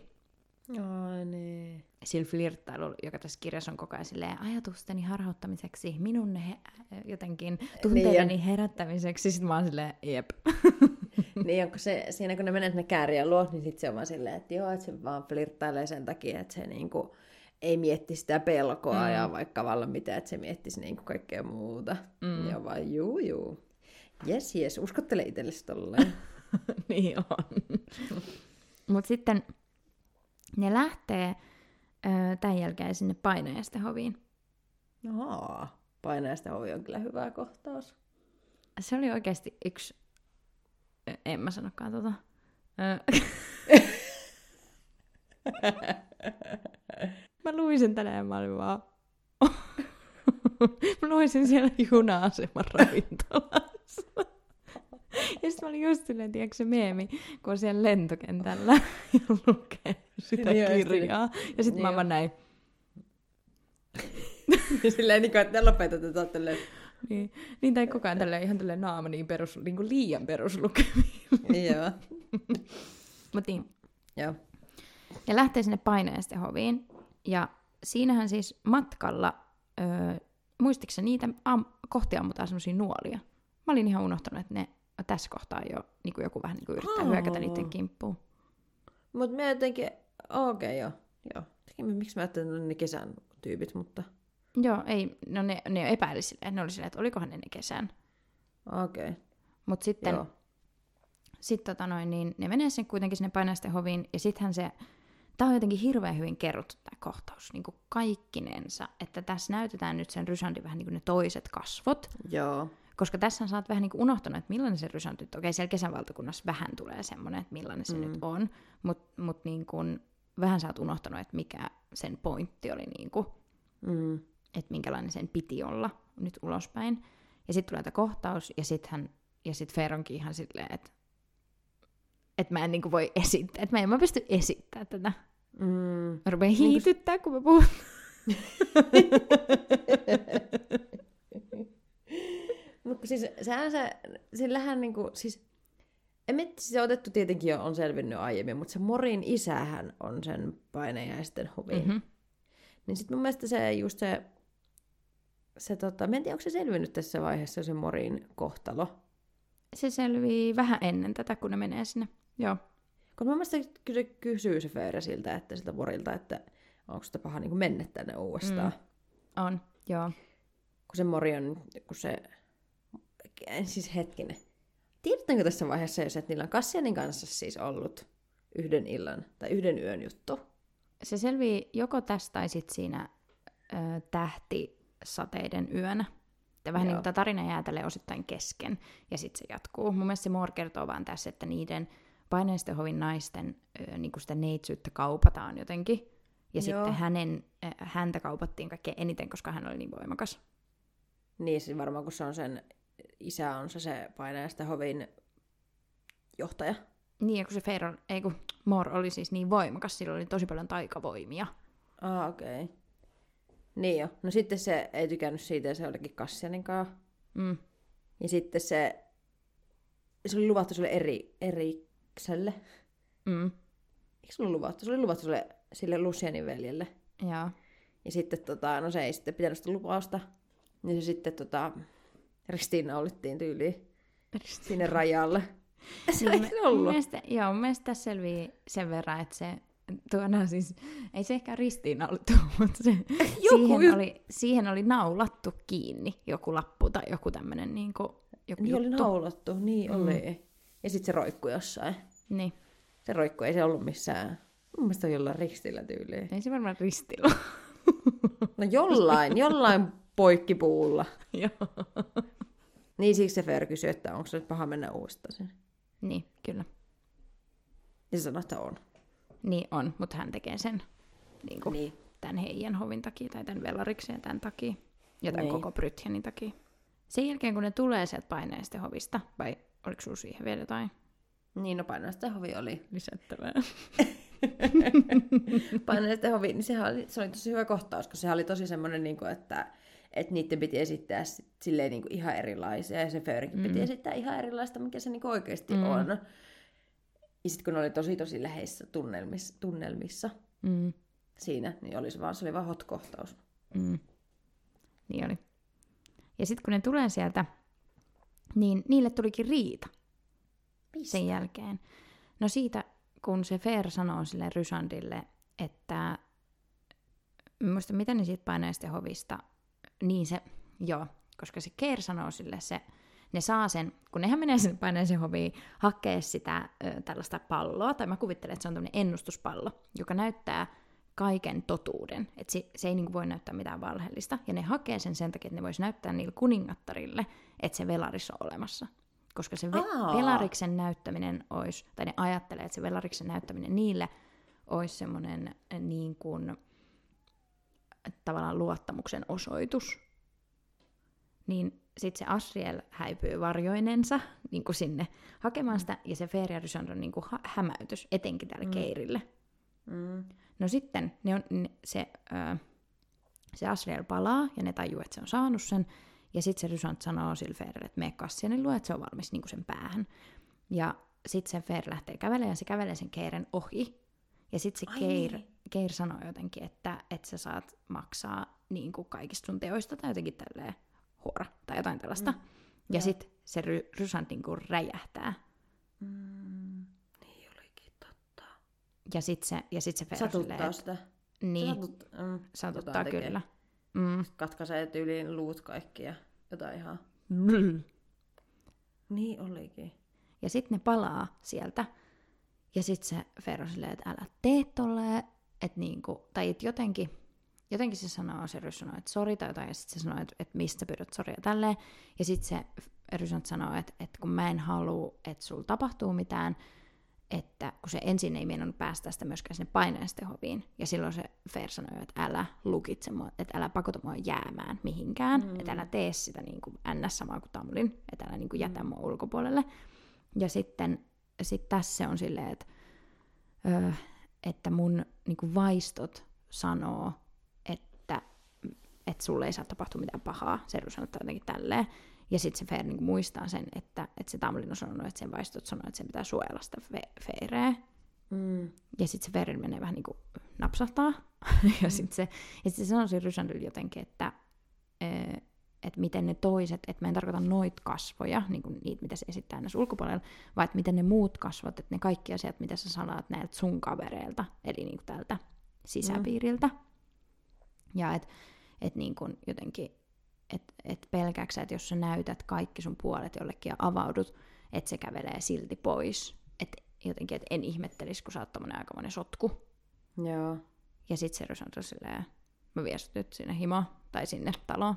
[SPEAKER 2] Ai niin.
[SPEAKER 1] Sillä flirttailulla, joka tässä kirjassa on koko ajan silleen, ajatusteni harhauttamiseksi, minun he, jotenkin tunteideni
[SPEAKER 2] Niin,
[SPEAKER 1] herättämiseksi. Sitten mä oon silleen, jep.
[SPEAKER 2] niin onko se, siinä kun ne menee sinne kääriä luo, niin sitten se on vaan silleen, että joo, että se vaan flirttailee sen takia, että se niinku ei mietti sitä pelkoa mm. ja vaikka vallan mitä, että se miettisi niinku kaikkea muuta. Mm. Ja vaan juu, juu. Jes, jes, uskottele itsellesi tolleen.
[SPEAKER 1] niin on. Mutta sitten ne lähtee ö, tämän jälkeen sinne painajaisten hoviin.
[SPEAKER 2] Ahaa, painajaisten hovi on kyllä hyvä kohtaus.
[SPEAKER 1] Se oli oikeasti yksi... En mä sanokaan tota. Mä luin sen tänään mä olin vaan... mä luin sen siellä juna-aseman ravintolassa. Ja sitten mä olin just silleen, tiedätkö se meemi, kun on siellä lentokentällä ja lukee sitä
[SPEAKER 2] Niin, just
[SPEAKER 1] kirjaa. Ja sitten mä
[SPEAKER 2] Niin
[SPEAKER 1] vaan näin,
[SPEAKER 2] silleen, niin kuin, että lopetetaan tälleen.
[SPEAKER 1] niin, niin tai koko ajan tälleen, ihan tälleen naama niin, perus, niin kuin liian peruslukemiin.
[SPEAKER 2] Joo.
[SPEAKER 1] Mut niin,
[SPEAKER 2] Joo.
[SPEAKER 1] Ja lähtee sinne painajaisten hoviin. Ja siinähän siis matkalla, öö, muistitko niitä, am, kohti ammutaan semmoisia nuolia. Mä olin ihan unohtanut, että ne tässä kohtaa jo niin kuin joku vähän niin kuin yrittää
[SPEAKER 2] Aa.
[SPEAKER 1] hyökätä niiden kimppuun.
[SPEAKER 2] Mutta mä jotenkin, okei okay, joo. joo. Miksi mä ajattelin, että ne kesän tyypit, mutta
[SPEAKER 1] Joo, ei, no ne, ne epäili silleen, ne oli silleen, että olikohan ne ne kesän.
[SPEAKER 2] okei. Okay.
[SPEAKER 1] Mutta sitten
[SPEAKER 2] Joo.
[SPEAKER 1] sit, tota noin, niin ne menee sen kuitenkin sinne painajaisten hoviin, ja sittenhän se, tämä on jotenkin hirveän hyvin kerrottu tämä kohtaus, niin kuin kaikkinensa, että tässä näytetään nyt sen Rysandin vähän niin kuin ne toiset kasvot,
[SPEAKER 2] Joo.
[SPEAKER 1] Koska tässä sä oot vähän niin kuin unohtanut, että millainen se nyt, okei siellä kesän valtakunnassa vähän tulee semmoinen, että millainen se mm. nyt on, mutta mut niin kuin, vähän sä oot unohtanut, että mikä sen pointti oli, niin kuin,
[SPEAKER 2] Mm.
[SPEAKER 1] että minkälainen sen piti olla nyt ulospäin. Ja sitten tulee tämä kohtaus, ja sitten ja sit Fer onkin ihan silleen, että että mä en niinku voi esittää, että mä en mä pysty esittämään tätä.
[SPEAKER 2] Mm.
[SPEAKER 1] Mä rupean hiityttää, kun mä puhun.
[SPEAKER 2] Siis sehän se, sillähän niinku, siis, en mieti, se on otettu tietenkin jo, on selvinnyt aiemmin, mutta se Morin isähän on sen painajaisten hovi. Mm-hmm.
[SPEAKER 1] Mhm.
[SPEAKER 2] Niin sit mun mielestä se just se, se tota, mä en tiedä, onko se selvinnyt tässä vaiheessa se Morin kohtalo.
[SPEAKER 1] Se selvii vähän ennen tätä, kun ne menee sinne. Joo.
[SPEAKER 2] Kun mun mielestä ky- kysyy se Feere siltä, että siltä Morilta, että onko sitä paha niin mennä tänne uudestaan. Mm.
[SPEAKER 1] On, joo.
[SPEAKER 2] Kun se Mori on, kun se, siis hetkinen. Tiedättekö tässä vaiheessa, jos, että niillä on Kassianin kanssa siis ollut yhden illan tai yhden yön juttu?
[SPEAKER 1] Se selvii joko tästä tai sitten siinä ö, tähtisateiden yönä. Että vähän
[SPEAKER 2] Joo.
[SPEAKER 1] niin kuin tämä tarina jää tälle osittain kesken, ja sitten se jatkuu. Mun mielestä se Moore kertoo vaan tässä, että niiden paineisten hovin naisten ö, niin kuin sitä neitsyyttä kaupataan jotenkin. Ja
[SPEAKER 2] Joo.
[SPEAKER 1] sitten hänen, ö, häntä kaupattiin kaikkein eniten, koska hän oli niin voimakas.
[SPEAKER 2] Niin, siis varmaan kun se on sen isä on se, se painajasta hovin johtaja.
[SPEAKER 1] Niin, ja kun se Feyre, ei kun Moore oli siis niin voimakas, sillä oli tosi paljon taikavoimia.
[SPEAKER 2] Ah, okei. Okay. Niin jo. No sitten se ei tykännyt siitä ja se olikin Kassianin kanssa.
[SPEAKER 1] Mm.
[SPEAKER 2] Ja sitten se, se oli luvattu sille eri, erikselle.
[SPEAKER 1] Mm.
[SPEAKER 2] Eikö se ollut luvattu? Se oli luvattu sille, sille Lucianin veljelle.
[SPEAKER 1] Joo.
[SPEAKER 2] Ja sitten tota, no se ei sitten pitänyt sitä lupausta. Niin se sitten tota, ristiinnaulittiin tyyliin sinne rajalle. Se
[SPEAKER 1] Niin,
[SPEAKER 2] ei ollut.
[SPEAKER 1] mielestä, joo, mielestä tässä selvii sen verran, että se tuona siis, ei se ehkä ristiinnaulittu, mutta se,
[SPEAKER 2] Joku
[SPEAKER 1] siihen,
[SPEAKER 2] yht-
[SPEAKER 1] oli, siihen oli naulattu kiinni joku lappu tai joku tämmöinen niin kuin, joku
[SPEAKER 2] Niin oli
[SPEAKER 1] juttu.
[SPEAKER 2] naulattu, niin
[SPEAKER 1] Mm.
[SPEAKER 2] oli. Ja sitten se roikkui jossain.
[SPEAKER 1] Niin,
[SPEAKER 2] Se roikkui, ei se ollut missään. Mun mielestä on jollain ristillä tyyliin.
[SPEAKER 1] ei se varmaan ristillä.
[SPEAKER 2] No jollain, jollain poikkipuulla.
[SPEAKER 1] Joo.
[SPEAKER 2] Niin siksi se Fer kysyi, että onko se nyt paha mennä uudestaan sinne.
[SPEAKER 1] niin, kyllä.
[SPEAKER 2] Ja se sanoi, että on.
[SPEAKER 1] Niin on, mutta hän tekee sen niin kuin,
[SPEAKER 2] Niin.
[SPEAKER 1] tämän heidän hovin takia tai tämän velariksen ja tämän takia. Ja tämän
[SPEAKER 2] Niin.
[SPEAKER 1] koko Brythjanin takia. Sen jälkeen, kun ne tulee sieltä paineisten hovista, vai oliko sinulla siihen vielä jotain
[SPEAKER 2] Niin, no painaisten hovi oli.
[SPEAKER 1] lisättävää?
[SPEAKER 2] Painaisten hovi, niin sehän oli, se oli tosi hyvä kohtaus, koska sehän oli tosi semmoinen, niin kuin, että, että niiden piti esittää sit silleen niin kuin ihan erilaisia, ja se Föörinkin mm. piti esittää ihan erilaista, mikä se niin kuin oikeasti mm. on. Ja sitten kun ne oli tosi tosi läheisissä tunnelmissa, tunnelmissa
[SPEAKER 1] Mm.
[SPEAKER 2] siinä, niin oli se vaan, se oli vaan hot kohtaus.
[SPEAKER 1] Mm. Niin oli. Ja sitten kun ne tulee sieltä, niin niille tulikin riita sen jälkeen. No siitä, kun se Fer sanoo sille Rysandille, että muista, mitä ne siitä paineisten hovista, niin se, joo, koska se Keir sanoo sille se, ne saa sen, kun nehän menee sinne paineisen hoviin, hakee sitä ö, tällaista palloa, tai mä kuvittelen, että se on tämmöinen ennustuspallo, joka näyttää kaiken totuuden. Että se, se ei niinku voi näyttää mitään valheellista. Ja ne hakee sen sen takia, että ne vois näyttää niille kuningattarille, että se velaris on olemassa. Koska se ve- velariksen näyttäminen olisi, tai ne ajattelee, että se velariksen näyttäminen niille olisi semmoinen niin kuin, tavallaan luottamuksen osoitus. Niin sitten se Asriel häipyy varjoinensa niin kuin sinne hakemaan sitä, ja se Fer ja Rysandra niin kuin hä- hämäytys, etenkin tälle mm. Keirille.
[SPEAKER 2] Mm.
[SPEAKER 1] No sitten ne on, ne, se, ö, se Asriel palaa, ja ne tajuu, että se on saanut sen, ja sitten se Rysant sanoo sille Ferille, että mene Kassianin luo, että se on valmis niin kuin sen päähän. Ja sitten se Fer lähtee kävelemään, ja se kävelee sen Keiren ohi. Ja sitten se
[SPEAKER 2] Ai
[SPEAKER 1] Keir,
[SPEAKER 2] niin.
[SPEAKER 1] Keir sanoo jotenkin, että, että sä saat maksaa niin kuin kaikista sun teoista, tai jotenkin tälleen huora, tai jotain tällaista. Mm. Ja
[SPEAKER 2] Joo.
[SPEAKER 1] sitten se ry, Rysant niin kuin räjähtää.
[SPEAKER 2] Mm. Niin olikin totta.
[SPEAKER 1] Ja sitten se, ja sit se silleen,
[SPEAKER 2] Satuttaa
[SPEAKER 1] että-
[SPEAKER 2] sitä.
[SPEAKER 1] Niin,
[SPEAKER 2] Satut, mm,
[SPEAKER 1] satuttaa
[SPEAKER 2] tekee.
[SPEAKER 1] kyllä. Mm.
[SPEAKER 2] Katkaisee tyyliin luut kaikki ja jotain ihan. Niin olikin.
[SPEAKER 1] Ja sitten ne palaa sieltä. Ja sitten se on silleen, että älä tee tolleen. Että niinku, tai et jotenkin, jotenkin se sanoo, se Rys sanoo, että sori tai jotain. Ja sitten se sanoo, että, että mistä pyydät soria tälleen. Ja sitten se Rysant sanoo, että, että kun mä en halua, että sulla tapahtuu mitään, että kun se ensin ei meinannut päästä sitä myöskään sinne paineisten hoviin. Ja silloin se Fer sanoi, että älä lukitse mua, että älä pakota mua jäämään mihinkään, mm. että älä tee sitä niin kuin ns. samaa kuin Tamlin, että älä niin kuin jätä mua ulkopuolelle. Ja sitten sit tässä on silleen, että, ö, että mun niin vaistot sanoo, että, että sulle ei saa tapahtua mitään pahaa. Se sanoo jotenkin tälleen. Ja sitten se Fer niin muistaa sen, että, että se Tamlin on sanonut, että sen vaistot sanoo, että sen pitää suojella sitä fe- Feereä.
[SPEAKER 2] Mm.
[SPEAKER 1] Ja sitten se Ferin menee vähän niin kuin napsahtaa. ja sitten se, ja sit se sanoo siinä Rysandille jotenkin, että, ö, että miten ne toiset, että mä en tarkoita noit kasvoja, niin kuin niitä, mitä se esittää näissä ulkopuolella, vaan että miten ne muut kasvot, että ne kaikki asiat, mitä sä salaat näiltä sun kavereilta, eli niin kuin tältä sisäpiiriltä. Mm. Ja että et niin kuin jotenkin, että et pelkääksä, että jos sä näytät kaikki sun puolet jollekin ja avaudut, että se kävelee silti pois. Että jotenkin, että en ihmettelisi, kun sä oot tommonen aikamoinen sotku.
[SPEAKER 2] Joo.
[SPEAKER 1] Ja sit se on silleen, mä nyt sinne himo tai sinne taloon.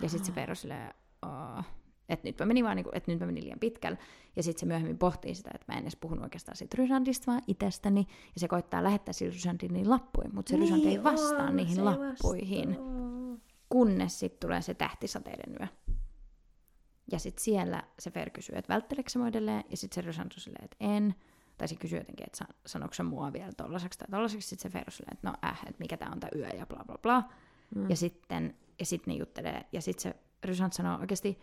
[SPEAKER 1] Ja sit se Vero silleen, "Aa, että nyt mä menin vaan, niinku, että nyt mä menin liian pitkälle. Ja sitten se myöhemmin pohtii sitä, että mä en edes puhunut oikeastaan siitä Rysandista, vaan itsestäni. Ja se koittaa lähettää sille Rysandille niin lappuja, mutta se Rysand ei vastaa
[SPEAKER 2] on,
[SPEAKER 1] niihin lappuihin.
[SPEAKER 2] vastaa.
[SPEAKER 1] Kunnes sitten tulee se tähtisateiden yö. Ja sitten siellä se Fer kysyy, että vältteleekö se mua edelleen, ja sitten se Rysand silleen, että en. Tai se kysyy jotenkin, että sa- sanoiko se mua vielä tollaseksi tai tollaseksi. Sitten se Fer silleen, että no äh, että mikä tämä on tämä yö ja bla bla bla. Mm. Ja sitten ja sit ne juttelee. Ja sitten se Rysand sanoo oikeasti,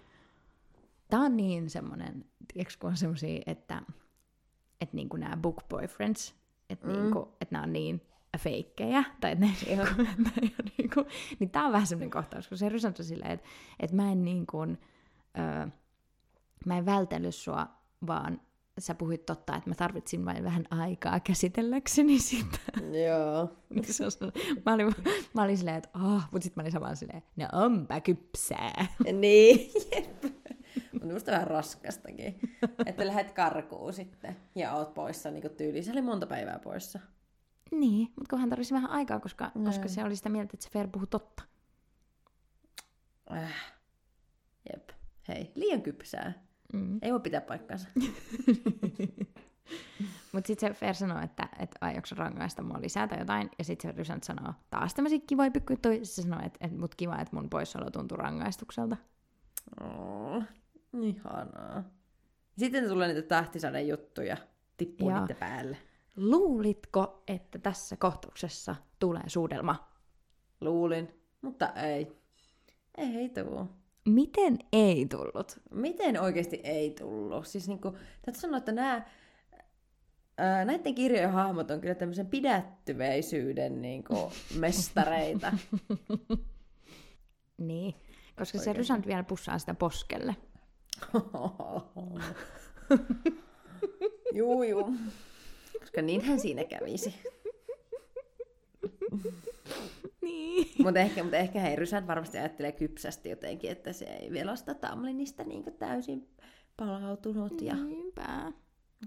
[SPEAKER 1] tämä on niin semmoinen, tiedätkö kun on semmoisia, että, että niinku nämä book boyfriends, että mm. niinku, että nämä on niin feikkejä, tai että ne, niinku, että ne ole niinku, niin tämä on vähän semmoinen kohtaus, kun se Rysand on silleen, että, että mä en niin kuin, öö, mä en vältellyt sua, vaan sä puhuit totta, että mä tarvitsin vain vähän aikaa käsitelläkseni sitä.
[SPEAKER 2] Joo.
[SPEAKER 1] Niin mä, olin, mä olin silleen, että oh, mutta sitten mä olin samaan silleen, no onpa kypsää.
[SPEAKER 2] Niin, jep. Mutta musta vähän raskastakin. Että lähdet karkuun sitten ja oot poissa niin tyyliin. Se oli monta päivää poissa.
[SPEAKER 1] Niin, mutta kun hän tarvitsi vähän aikaa, koska,
[SPEAKER 2] Niin.
[SPEAKER 1] koska se oli sitä mieltä, että se Fer puhuu totta.
[SPEAKER 2] Äh. Jep. Hei, liian kypsää.
[SPEAKER 1] Mm.
[SPEAKER 2] Ei voi pitää paikkaansa.
[SPEAKER 1] Mutta sitten se Fer sanoo, että, että aiotko rangaista mua lisää tai jotain. Ja sitten se Rysant sanoo taas tämmöisiä kivoja pikkujuttuja. Se sanoo, että, että mut kiva, että mun poissaolo tuntuu rangaistukselta.
[SPEAKER 2] Oh, ihanaa. Sitten tulee niitä tähtisaden juttuja. Tippuu
[SPEAKER 1] Joo.
[SPEAKER 2] niiden päälle.
[SPEAKER 1] Luulitko, että tässä kohtauksessa tulee suudelma?
[SPEAKER 2] Luulin, mutta ei. Ei tuu.
[SPEAKER 1] Miten ei tullut?
[SPEAKER 2] Miten oikeasti ei tullut? Siis niinku, täytyy sanoa, että nämä, ää, näiden kirjojen hahmot on kyllä tämmöisen pidättyväisyyden niinku, mestareita.
[SPEAKER 1] Niin, koska se
[SPEAKER 2] Oikeesti.
[SPEAKER 1] Rysant vielä pussaa sitä poskelle.
[SPEAKER 2] juu, juu. Koska niinhän siinä kävisi.
[SPEAKER 1] Niin.
[SPEAKER 2] Mutta ehkä, mutta ehkä hei, Rysant varmasti ajattelee kypsästi jotenkin, että se ei vielä ole sitä Tamlinista niin täysin palautunut. Ja,
[SPEAKER 1] Niinpä.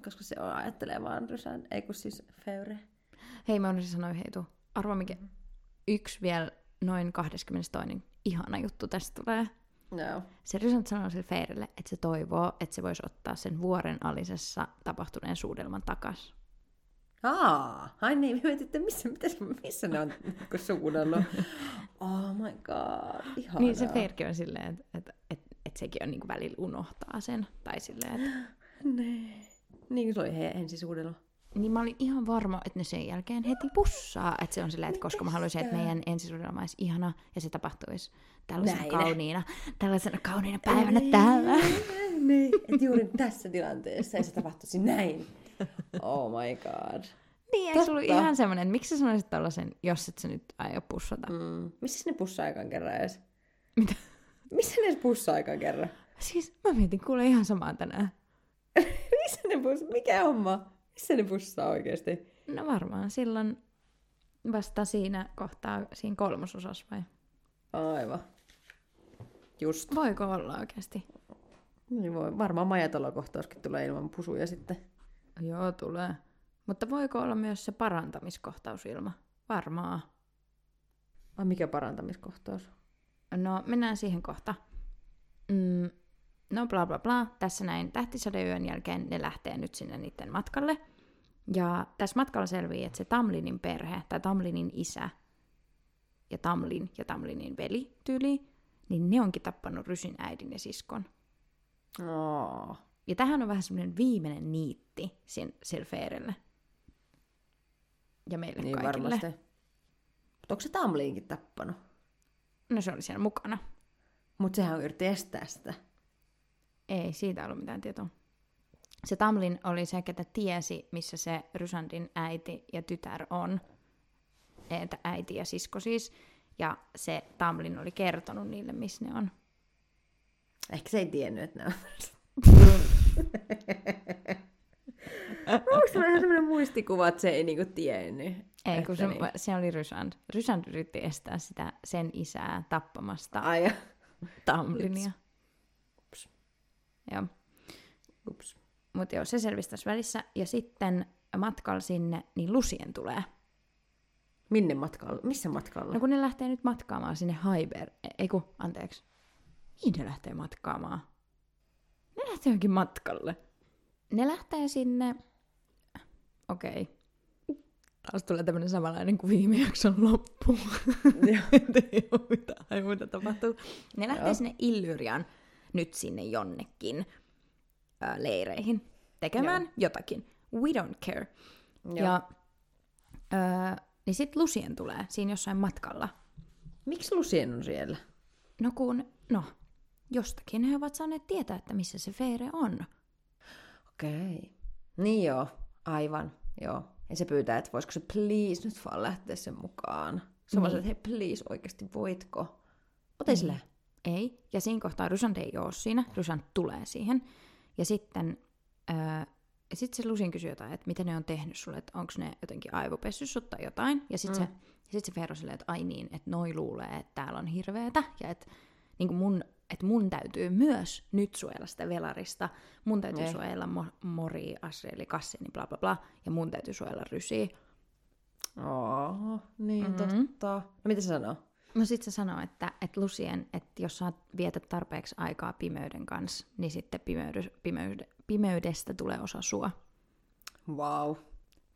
[SPEAKER 2] koska se on, ajattelee vaan Rysant, ei kun siis Feure.
[SPEAKER 1] Hei, mä unohdin sanoa hei tuu. Arvo mikä yksi vielä noin 22. ihana juttu tästä tulee.
[SPEAKER 2] No.
[SPEAKER 1] Se Rysant sanoo sille Feirille, että se toivoo, että se voisi ottaa sen vuoren alisessa tapahtuneen suudelman takas.
[SPEAKER 2] Aa, ai niin, mä mietin, että missä, mitäs, missä ne on niinku suunnellut. Oh my god, ihanaa.
[SPEAKER 1] Niin se Feirkin on silleen, että, että, että, että sekin on niin välillä unohtaa sen. Tai silleen, että...
[SPEAKER 2] Nee. Niin kuin se oli heidän ensisuudella.
[SPEAKER 1] Niin mä olin ihan varma, että ne sen jälkeen heti pussaa. Että se on silleen, että koska mä haluaisin, että meidän ensisuudelma olisi ihana ja se tapahtuisi tällaisena
[SPEAKER 2] Näin.
[SPEAKER 1] kauniina, tällaisena kauniina päivänä täällä.
[SPEAKER 2] Niin, että juuri tässä tilanteessa ei se tapahtuisi näin. Oh my god.
[SPEAKER 1] Niin, ei
[SPEAKER 2] Totta.
[SPEAKER 1] ihan semmoinen, että miksi sä sanoisit tällaisen, jos et sä nyt aio pussata? Mm.
[SPEAKER 2] Missä ne pussaa aikaan kerran edes?
[SPEAKER 1] Mitä?
[SPEAKER 2] Missä ne pussaa aikaan kerran?
[SPEAKER 1] Siis mä mietin kuule ihan samaa tänään.
[SPEAKER 2] Missä ne pussaa? Mikä homma? Missä ne pussaa oikeasti?
[SPEAKER 1] No varmaan silloin vasta siinä kohtaa, siinä kolmososassa vai?
[SPEAKER 2] Aivan. Just.
[SPEAKER 1] Voiko olla oikeasti?
[SPEAKER 2] Niin voi. Varmaan majatalokohtauskin tulee ilman pusuja sitten.
[SPEAKER 1] Joo, tulee. Mutta voiko olla myös se parantamiskohtaus ilma? Varmaan.
[SPEAKER 2] Ai mikä parantamiskohtaus?
[SPEAKER 1] No, mennään siihen kohta. Mm, no, bla bla bla. Tässä näin tähtisadeyön jälkeen ne lähtee nyt sinne niiden matkalle. Ja tässä matkalla selvii, että se Tamlinin perhe, tai Tamlinin isä, ja Tamlin ja Tamlinin veli tyyli, niin ne onkin tappanut Rysin äidin ja siskon.
[SPEAKER 2] Oh.
[SPEAKER 1] Ja tähän on vähän semmoinen viimeinen niitti sin- sille Feerelle. Ja meille
[SPEAKER 2] Niin
[SPEAKER 1] kaikille.
[SPEAKER 2] varmasti. Mutta onko se Tamliinkin tappanut?
[SPEAKER 1] No se oli siellä mukana.
[SPEAKER 2] Mutta sehän yritti estää sitä.
[SPEAKER 1] Ei siitä ollut mitään tietoa. Se Tamlin oli se, ketä tiesi, missä se Rysandin äiti ja tytär on. Että äiti ja sisko siis. Ja se Tamlin oli kertonut niille, missä ne on.
[SPEAKER 2] Ehkä se ei tiennyt, että ne on. Onko se vähän sellainen muistikuva, että se ei niinku tiennyt?
[SPEAKER 1] Ei, kun se,
[SPEAKER 2] niin.
[SPEAKER 1] se oli Rysand. Rysand yritti estää sitä sen isää tappamasta
[SPEAKER 2] Ai, ja-
[SPEAKER 1] Tamlinia.
[SPEAKER 2] Ups.
[SPEAKER 1] Joo.
[SPEAKER 2] ups.
[SPEAKER 1] Mutta joo, se selvisi tässä välissä. Ja sitten matkalla sinne, niin Lucien tulee.
[SPEAKER 2] Minne matkalla? Missä matkalla?
[SPEAKER 1] No kun ne lähtee nyt matkaamaan sinne Haiber... Ei kun, anteeksi. Mihin ne lähtee matkaamaan? Lähtee johonkin matkalle. Ne lähtee sinne... Okei. Okay. Taas tulee tämmönen samanlainen kuin viime jakson loppu.
[SPEAKER 2] Joo.
[SPEAKER 1] ei ole mitään hajuita tapahtuu. Ne lähtee
[SPEAKER 2] Joo.
[SPEAKER 1] sinne Illyrian nyt sinne jonnekin ää, leireihin tekemään
[SPEAKER 2] Joo.
[SPEAKER 1] jotakin. We don't care.
[SPEAKER 2] Joo.
[SPEAKER 1] Ja, ää, niin sitten Lucien tulee siinä jossain matkalla.
[SPEAKER 2] Miksi Lucien on siellä?
[SPEAKER 1] No kun, no, jostakin he ovat saaneet tietää, että missä se Feire on.
[SPEAKER 2] Okei. Niin joo, aivan. Joo. Ja se pyytää, että voisiko se please nyt vaan lähteä sen mukaan. Se on se, että hei please oikeasti voitko? Ota sille.
[SPEAKER 1] Ei. Ja siinä kohtaa Rysand ei ole siinä. Rysand tulee siihen. Ja sitten ää, ja sit se Lusin kysyy jotain, että mitä ne on tehnyt sulle, että onko ne jotenkin aivopessy sut tai jotain. Ja sitten mm. se, ja sit se Fero silleen, että ai niin, että noi luulee, että täällä on hirveetä. Ja että niin mun, että mun täytyy myös nyt suojella sitä velarista. Mun täytyy
[SPEAKER 2] Ei.
[SPEAKER 1] suojella mo- Mori, Asrieli, Kassiani, bla bla bla. Ja mun täytyy suojella Rysiä.
[SPEAKER 2] Oh, niin
[SPEAKER 1] Mhm.
[SPEAKER 2] mm-hmm. totta. No mitä se sanoo?
[SPEAKER 1] No sit se sanoo, että, että Lucien, että jos sä vietät tarpeeksi aikaa pimeyden kanssa, niin sitten pimeydy, pimeyde, pimeydestä tulee osa sua.
[SPEAKER 2] Wow.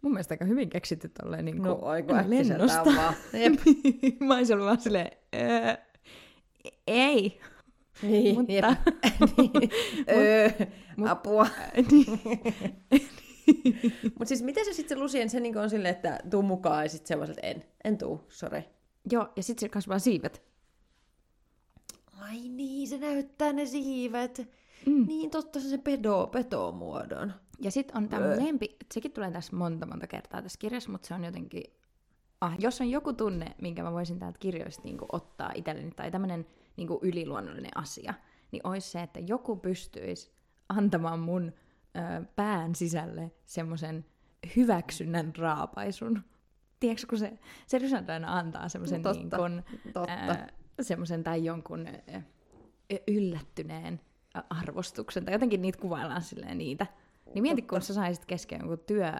[SPEAKER 1] Mun mielestä aika hyvin keksitty tolleen niin
[SPEAKER 2] No
[SPEAKER 1] kuin
[SPEAKER 2] aika äkkiseltään vaan. Jep.
[SPEAKER 1] Mä olisin ollut vaan silleen, öö, ei.
[SPEAKER 2] Niin,
[SPEAKER 1] Mutta-
[SPEAKER 2] jep. niin. öö, apua.
[SPEAKER 1] Niin.
[SPEAKER 2] Mutta siis miten se sitten se Lucien, se niinku on silleen, että tuu mukaan ja sitten semmoiset, en, en tuu, sori.
[SPEAKER 1] Joo, ja sitten se kasvaa siivet.
[SPEAKER 2] Ai niin, se näyttää ne siivet.
[SPEAKER 1] Mm.
[SPEAKER 2] Niin totta, se pedo, petomuodon.
[SPEAKER 1] Ja sitten on tämä
[SPEAKER 2] Öö.
[SPEAKER 1] lempi, sekin tulee tässä monta monta kertaa tässä kirjassa, mutta se on jotenkin... Ah, jos on joku tunne, minkä mä voisin täältä kirjoista niin ottaa itselleni, tai tämmöinen niin yliluonnollinen asia, niin olisi se, että joku pystyisi antamaan mun ö, pään sisälle semmoisen hyväksynnän raapaisun. Tiedätkö, kun se, se Rysand aina antaa semmoisen
[SPEAKER 2] No
[SPEAKER 1] niin kun,
[SPEAKER 2] totta.
[SPEAKER 1] semmoisen tai jonkun ö, yllättyneen arvostuksen, tai jotenkin niitä kuvaillaan silleen niitä. Niin mieti, kun sä saisit kesken jonkun työ,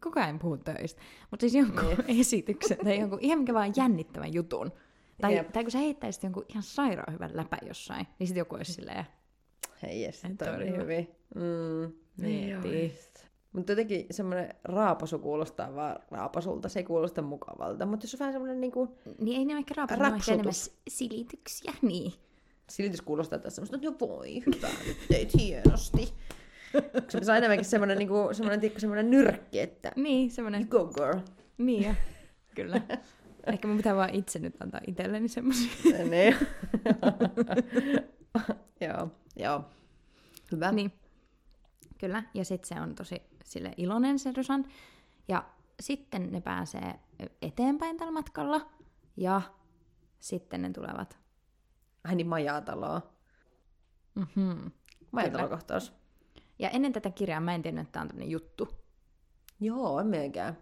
[SPEAKER 1] koko ajan puhun töistä, mutta siis jonkun esityksen tai jonkun ihan mikä vaan jännittävän jutun. Tai,
[SPEAKER 2] Jep.
[SPEAKER 1] tai kun sä heittäisit jonkun ihan sairaan hyvän läpä jossain, niin sitten joku olisi silleen,
[SPEAKER 2] Hei jes, toi
[SPEAKER 1] oli
[SPEAKER 2] hyvin. Mm,
[SPEAKER 1] Mieti.
[SPEAKER 2] Mutta jotenkin semmoinen raapasu kuulostaa vaan raapasulta, se ei kuulosta mukavalta. Mutta jos on vähän semmoinen niinku,
[SPEAKER 1] niin ei ne ehkä raapasu, ne on ehkä enemmän silityksiä, niin.
[SPEAKER 2] silitys kuulostaa tässä semmoista, että no voi, hyvä, nyt teit hienosti. Se on enemmänkin semmoinen, niinku, semmoinen, tiedätkö, semmoinen nyrkki, että
[SPEAKER 1] Niin, semmoinen,
[SPEAKER 2] you go girl.
[SPEAKER 1] niin kyllä. Ehkä mun pitää vaan itse nyt antaa itselleni semmoisia.
[SPEAKER 2] niin. joo, joo. Hyvä.
[SPEAKER 1] Niin, kyllä. Ja sitten se on tosi sille iloinen se Rysand. Ja sitten ne pääsee eteenpäin tällä matkalla. Ja sitten ne tulevat.
[SPEAKER 2] Ai niin, majataloa.
[SPEAKER 1] Mm-hmm.
[SPEAKER 2] Majatalokohtaus.
[SPEAKER 1] Ja ennen tätä kirjaa mä en tiennyt, että tämä on tämmöinen juttu.
[SPEAKER 2] Joo, en meikään.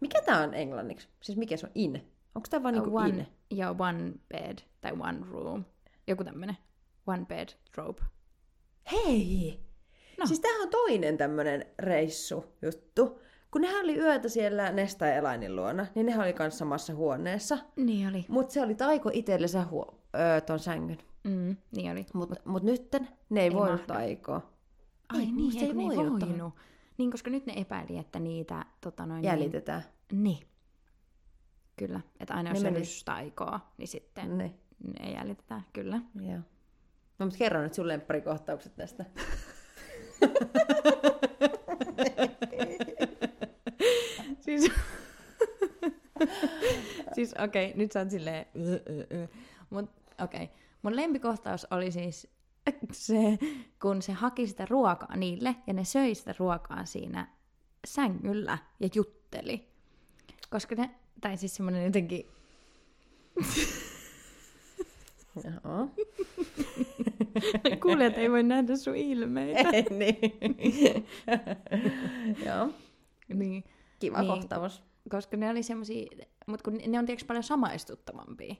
[SPEAKER 2] Mikä tää on englanniksi? Siis mikä se on? In? Onko tää vaan niinku
[SPEAKER 1] one,
[SPEAKER 2] in?
[SPEAKER 1] Ja one bed tai one room. Joku tämmönen. One bed trope.
[SPEAKER 2] Hei!
[SPEAKER 1] No.
[SPEAKER 2] Siis tämähän on toinen tämmönen reissu juttu. Kun nehän oli yötä siellä Nesta ja Elainin luona, niin nehän oli kanssa samassa huoneessa.
[SPEAKER 1] Niin oli.
[SPEAKER 2] Mutta se oli taiko itsellensä huo- öö, ton sängyn.
[SPEAKER 1] Mm, niin oli.
[SPEAKER 2] Mutta mut nytten ne ei,
[SPEAKER 1] Ei
[SPEAKER 2] voinut
[SPEAKER 1] mahdu.
[SPEAKER 2] taikoa.
[SPEAKER 1] Ai
[SPEAKER 2] Ei,
[SPEAKER 1] niin, ei,
[SPEAKER 2] ei voinut.
[SPEAKER 1] voinut. Niin, koska nyt ne epäili, että niitä tota noin,
[SPEAKER 2] Jäljitetään.
[SPEAKER 1] Niin, niin. Kyllä. Että aina jos se
[SPEAKER 2] meni-
[SPEAKER 1] taikoo, niin sitten
[SPEAKER 2] Ne.
[SPEAKER 1] ne jäljitetään. Kyllä.
[SPEAKER 2] Joo. No mutta kerro nyt sun lempparikohtaukset tästä.
[SPEAKER 1] Siis, siis okei, okay, nyt sä oot silleen... Mut okei, okay. mun lempikohtaus oli siis se, kun se haki sitä ruokaa niille, ja ne söi sitä ruokaa siinä sängyllä ja jutteli. Koska ne, tai siis semmonen jotenkin,
[SPEAKER 2] Joo.
[SPEAKER 1] kuulijat ei voi nähdä sun ilmeitä.
[SPEAKER 2] Ei, niin. Joo.
[SPEAKER 1] niin,
[SPEAKER 2] Kiva
[SPEAKER 1] Niin.
[SPEAKER 2] kohtaus.
[SPEAKER 1] koska ne oli semmosia, mutta kun ne on tietysti paljon samaistuttavampia.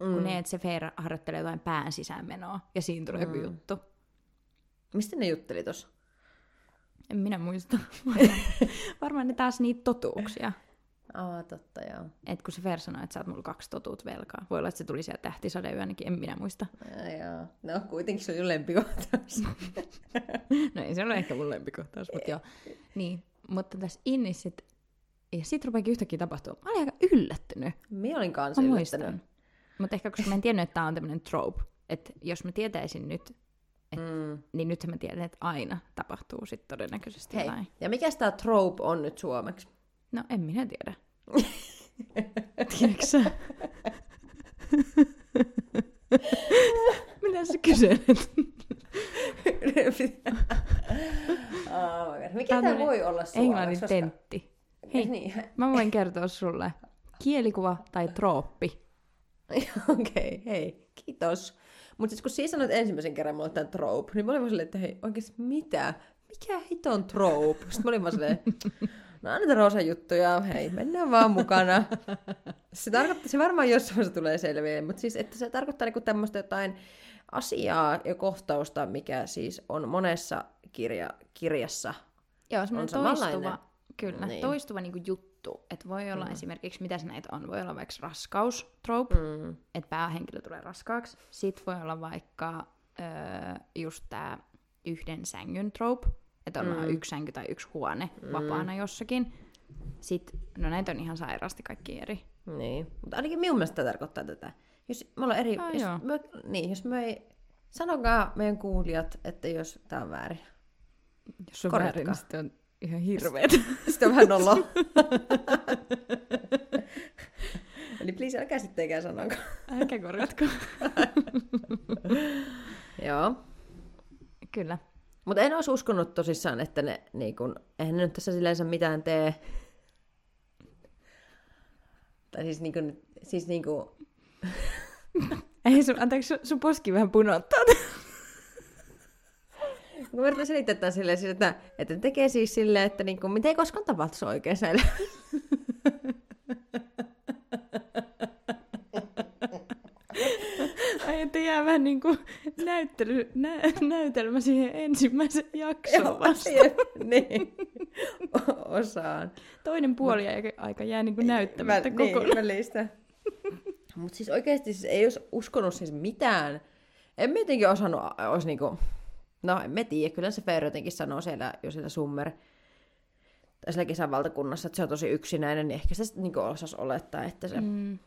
[SPEAKER 2] Mm.
[SPEAKER 1] Kun ne, että se Feera harjoittelee jotain pään sisäänmenoa, ja siinä tulee joku
[SPEAKER 2] Mm.
[SPEAKER 1] juttu.
[SPEAKER 2] Mistä ne jutteli tossa?
[SPEAKER 1] En minä muista. Varmaan ne taas niitä totuuksia.
[SPEAKER 2] Aa, totta, joo.
[SPEAKER 1] Et kun se Feera sanoi, että sä oot mulla kaksi totuut velkaa. Voi olla, että se tuli sieltä tähtisadeyönäkin, en minä muista.
[SPEAKER 2] Ja, joo. No, kuitenkin se on jo lempikohtaus.
[SPEAKER 1] No ei se ole ehkä mun lempikohtaus, mutta joo. Niin, mutta tässä Innis sit, ja sit rupeekin yhtäkkiä tapahtua. Mä olin aika yllättynyt.
[SPEAKER 2] Minä olin kanssa
[SPEAKER 1] Mä
[SPEAKER 2] yllättänyt.
[SPEAKER 1] muistan. Mutta ehkä koska mä en tiennyt, että tää on tämmönen trope. Että jos mä tietäisin nyt,
[SPEAKER 2] Mm.
[SPEAKER 1] niin nyt mä tiedän, että aina tapahtuu sit todennäköisesti
[SPEAKER 2] Hei,
[SPEAKER 1] jotain.
[SPEAKER 2] ja mikä tämä trope on nyt suomeksi?
[SPEAKER 1] No en minä tiedä. Tiedätkö? Mitä sä kyselet?
[SPEAKER 2] oh. Mikä tämä voi olla suomeksi?
[SPEAKER 1] Englannin
[SPEAKER 2] koska-
[SPEAKER 1] tentti. Hei.
[SPEAKER 2] Niin.
[SPEAKER 1] Mä voin kertoa sulle. Kielikuva tai trooppi.
[SPEAKER 2] Okei, okay, hei, kiitos. Mutta siis kun sinä sanoit ensimmäisen kerran mulle tämän trope, niin mä olin vaan silleen, että hei, oikeesti mitä? Mikä hiton trope? Sitten mä olin vaan silleen, no annetaan Roosa juttuja, hei, mennään vaan mukana. Se tarkoittaa, se varmaan jossain vaiheessa tulee selviä, mutta siis, että se tarkoittaa niinku tämmöistä jotain asiaa ja kohtausta, mikä siis on monessa kirja, kirjassa.
[SPEAKER 1] Joo, semmoinen
[SPEAKER 2] samanlainen.
[SPEAKER 1] toistuva, kyllä,
[SPEAKER 2] Niin.
[SPEAKER 1] toistuva niinku juttu. Että voi olla
[SPEAKER 2] Mm.
[SPEAKER 1] esimerkiksi, mitä se näitä on, voi olla vaikka raskaus, trope. Mm. että päähenkilö tulee raskaaksi. Sitten voi olla vaikka öö, just tämä yhden sängyn trope, että on mm. yksi sänky tai yksi huone mm. vapaana jossakin. Sitten, no näitä on ihan sairaasti kaikki eri.
[SPEAKER 2] Niin, mutta ainakin minun mielestä tämä tarkoittaa tätä. Jos me ollaan eri,
[SPEAKER 1] Ah,
[SPEAKER 2] jos,
[SPEAKER 1] joo.
[SPEAKER 2] me, niin, jos me ei, sanokaa meidän kuulijat, että jos tämä on väärin.
[SPEAKER 1] Jos on
[SPEAKER 2] Korjatkaa.
[SPEAKER 1] väärin, niin sitten on ihan hirveet.
[SPEAKER 2] Sitten on vähän nolo. Eli please älkää sitten eikä sanokaa.
[SPEAKER 1] Älkää korjatko.
[SPEAKER 2] Joo.
[SPEAKER 1] Kyllä.
[SPEAKER 2] Mutta en olisi uskonut tosissaan, että ne, niin kun, eihän ne nyt tässä silleen mitään tee. Tai siis niinku, siis niinku,
[SPEAKER 1] Ei sun, anteeksi, sun, sun poski vähän punottaa.
[SPEAKER 2] kun mä yritän selittää tämän silleen, siis, että, että tekee siis silleen, että niinku, mitä ei koskaan tapahtuisi oikeassa elämässä.
[SPEAKER 1] Ai, että jää vähän niin kuin näyttely, nä, näytelmä siihen ensimmäiseen jaksoon vasta.
[SPEAKER 2] Niin. Osaan.
[SPEAKER 1] Toinen puoli aika, aika jää niin kuin näyttämättä
[SPEAKER 2] Väl-
[SPEAKER 1] kokonaan.
[SPEAKER 2] Niin, välistä. Mutta siis oikeasti siis ei olisi uskonut siis mitään. En mä jotenkin osannut, olisi niinku, no en mä tiedä, kyllä se Fer jotenkin sanoo siellä jo siellä Summer, tai siellä kesävaltakunnassa, että se on tosi yksinäinen, niin ehkä se sitten niinku osasi olettaa, että se, mm.
[SPEAKER 1] Mm.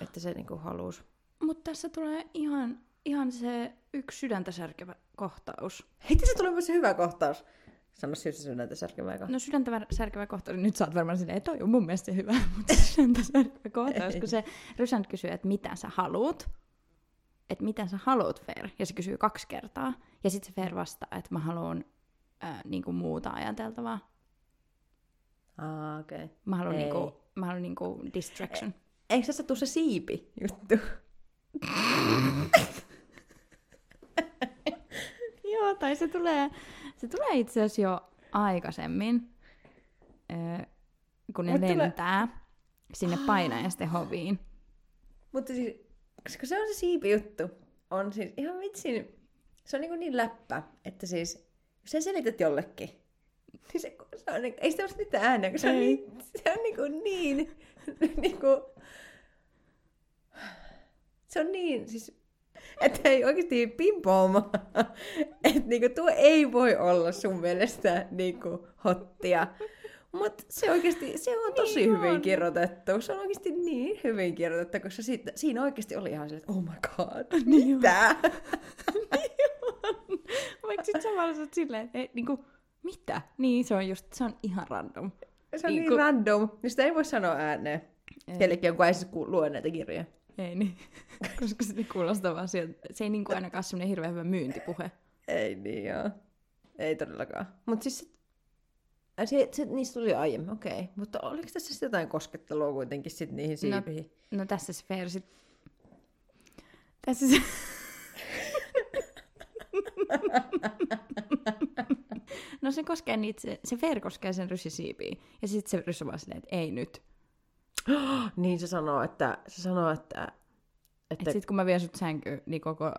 [SPEAKER 2] että se niinku halusi.
[SPEAKER 1] Mutta tässä tulee ihan, ihan se yksi sydäntä särkevä kohtaus.
[SPEAKER 2] Hei, tässä tulee myös se hyvä kohtaus. Sano siis se näitä särkevää kohtaa.
[SPEAKER 1] No sydäntä särkevä kohtaus, nyt sä oot varmaan silleen, että toi on mun mielestä se hyvä, mutta sydäntä särkevä kohtaus, kun se Rysant kysyy, että mitä sä haluut, että mitä sä haluut Fer, ja se kysyy kaksi kertaa, ja sitten se Fer vastaa, että mä haluan äh, niinku muuta ajateltavaa,
[SPEAKER 2] Ah, okei. Okay.
[SPEAKER 1] mä haluan
[SPEAKER 2] Ei.
[SPEAKER 1] niinku, mä haluan niinku distraction.
[SPEAKER 2] Eikö tässä tule se siipi juttu?
[SPEAKER 1] Joo, tai se tulee, se tulee itse asiassa jo aikaisemmin, kun ne
[SPEAKER 2] Mut
[SPEAKER 1] lentää sinne painajaisten hoviin.
[SPEAKER 2] Mutta siis, koska se on se siipi-juttu, on siis ihan vitsin, se on niin, niin läppä, että siis, jos sä selität jollekin, niin se, se on, niin, ei sitä ole mitään ääneen, kun se on niin, se on niin, kuin niin, niin kuin, se on niin, siis, että ei oikeasti pimpooma, että niinku, tuo ei voi olla sun mielestä niinku, hottia. Mutta se oikeasti, se on tosi
[SPEAKER 1] Niin
[SPEAKER 2] hyvin
[SPEAKER 1] on.
[SPEAKER 2] kirjoitettu. Se on oikeasti niin hyvin kirjoitettu, koska siitä, siinä oikeasti oli ihan silleen, että oh my god,
[SPEAKER 1] Niin on.
[SPEAKER 2] mitä?
[SPEAKER 1] Vaikka sit samalla sä oot silleen, että ei, niinku, mitä? Niin, se on just, se on ihan random.
[SPEAKER 2] Se on niin,
[SPEAKER 1] Niinku-
[SPEAKER 2] random, niin sitä ei voi sanoa ääneen.
[SPEAKER 1] Ei.
[SPEAKER 2] Kellekin, kun ei siis lue näitä kirjoja.
[SPEAKER 1] Ei niin, koska se kuulostaa vaan sieltä, se ei niinku ainakaan ole semmoinen hirveän hyvä myyntipuhe.
[SPEAKER 2] Ei niin joo. Ei todellakaan. Mutta siis se, se, se, niistä tuli aiemmin, okei. Okay. Mutta oliko tässä sitten jotain koskettelua kuitenkin sit niihin siipiin?
[SPEAKER 1] No tässä se Fer sit... Tässä se... no se koskee niitä, se, se Fer koskee sen ryssisiipiin. Ja sitten se ryssä vaan silleen, että ei nyt.
[SPEAKER 2] Niin se sanoo, että, se sanoo, että,
[SPEAKER 1] Että
[SPEAKER 2] että
[SPEAKER 1] et sit kun mä vien sut sänkyyn, niin koko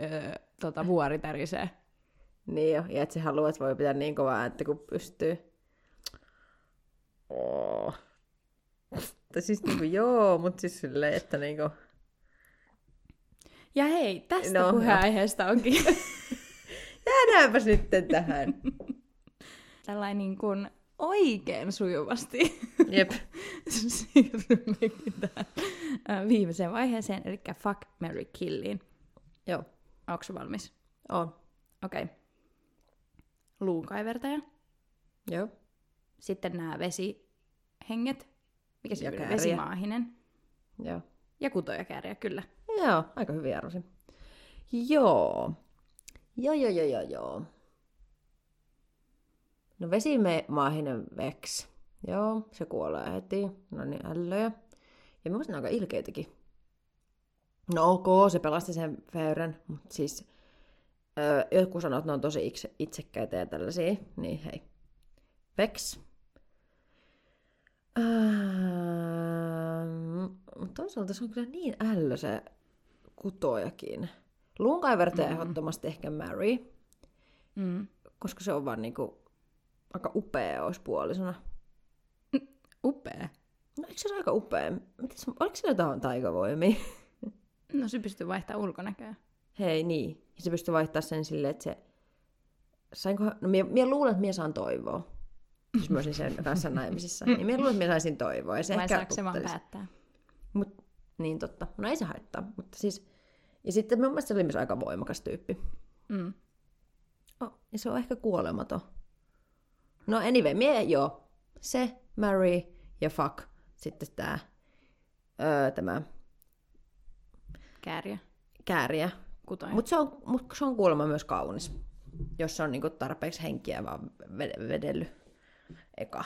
[SPEAKER 1] öö, tota, vuori tärisee.
[SPEAKER 2] niin jo, ja että se haluaa, että voi pitää niin kovaa ääntä kuin pystyy. Oh. Tai siis niinku joo, mutta siis silleen, että niinku...
[SPEAKER 1] Ja hei, tästä
[SPEAKER 2] No,
[SPEAKER 1] no, puheenaiheesta onkin
[SPEAKER 2] Jäädäänpäs nyt tähän.
[SPEAKER 1] tällainen niin kuin oikein sujuvasti
[SPEAKER 2] Jep.
[SPEAKER 1] siirrymmekin tähän viimeiseen vaiheeseen, eli fuck, Mary killiin.
[SPEAKER 2] Joo,
[SPEAKER 1] Onko se valmis?
[SPEAKER 2] on.
[SPEAKER 1] Okei. Okay. Luukaivertaja.
[SPEAKER 2] Joo.
[SPEAKER 1] Sitten nämä vesihenget. Mikä se
[SPEAKER 2] kääriä.
[SPEAKER 1] Vesimaahinen.
[SPEAKER 2] Joo.
[SPEAKER 1] Ja kutojakääriä, kyllä.
[SPEAKER 2] Joo, aika hyvin arvasin. Joo. Joo, joo, joo, joo, joo. No vesimaahinen Vex. Joo, se kuolee heti. No niin, ällöjä. Ja mä aika ilkeitäkin. No ok, se pelasti sen Feyren, mutta siis öö, jotkut sanoo, että ne on tosi itse, itsekkäitä ja tällaisia, niin hei. Ähm, mutta toisaalta se on kyllä niin ällö se kutojakin. Lunkaiverta mm. ehdottomasti ehkä Mary,
[SPEAKER 1] Mm.
[SPEAKER 2] koska se on vaan niinku aika upea olisi puolisona.
[SPEAKER 1] Upea.
[SPEAKER 2] No eikö se ole aika upea? Mites, oliko sillä jotain taikavoimia?
[SPEAKER 1] No se pystyy vaihtamaan ulkonäköä.
[SPEAKER 2] Hei, niin. Ja se pystyy vaihtamaan sen silleen, että se sainko, no mie, mie luulen, että mie saan toivoa. Jos mä olisin sen kanssa naimisissa. Niin mie luulen, että mie saisin toivoa. Ja se
[SPEAKER 1] Vai
[SPEAKER 2] ehkä
[SPEAKER 1] saako se vaan päättää?
[SPEAKER 2] Mut, niin totta. No ei se haittaa. Mutta siis, ja sitten mun mielestä se oli myös aika voimakas tyyppi.
[SPEAKER 1] Mm.
[SPEAKER 2] Oh, ja se on ehkä kuolematon. No anyway, mie joo. Se, marry ja fuck. Sitten tää, öö, tämä
[SPEAKER 1] Kääriä,
[SPEAKER 2] kääriä.
[SPEAKER 1] kutoja.
[SPEAKER 2] Mutta se, on, mut se on kuulemma myös kaunis. Jos se on niinku tarpeeksi henkiä vaan ve- vedellyt eka.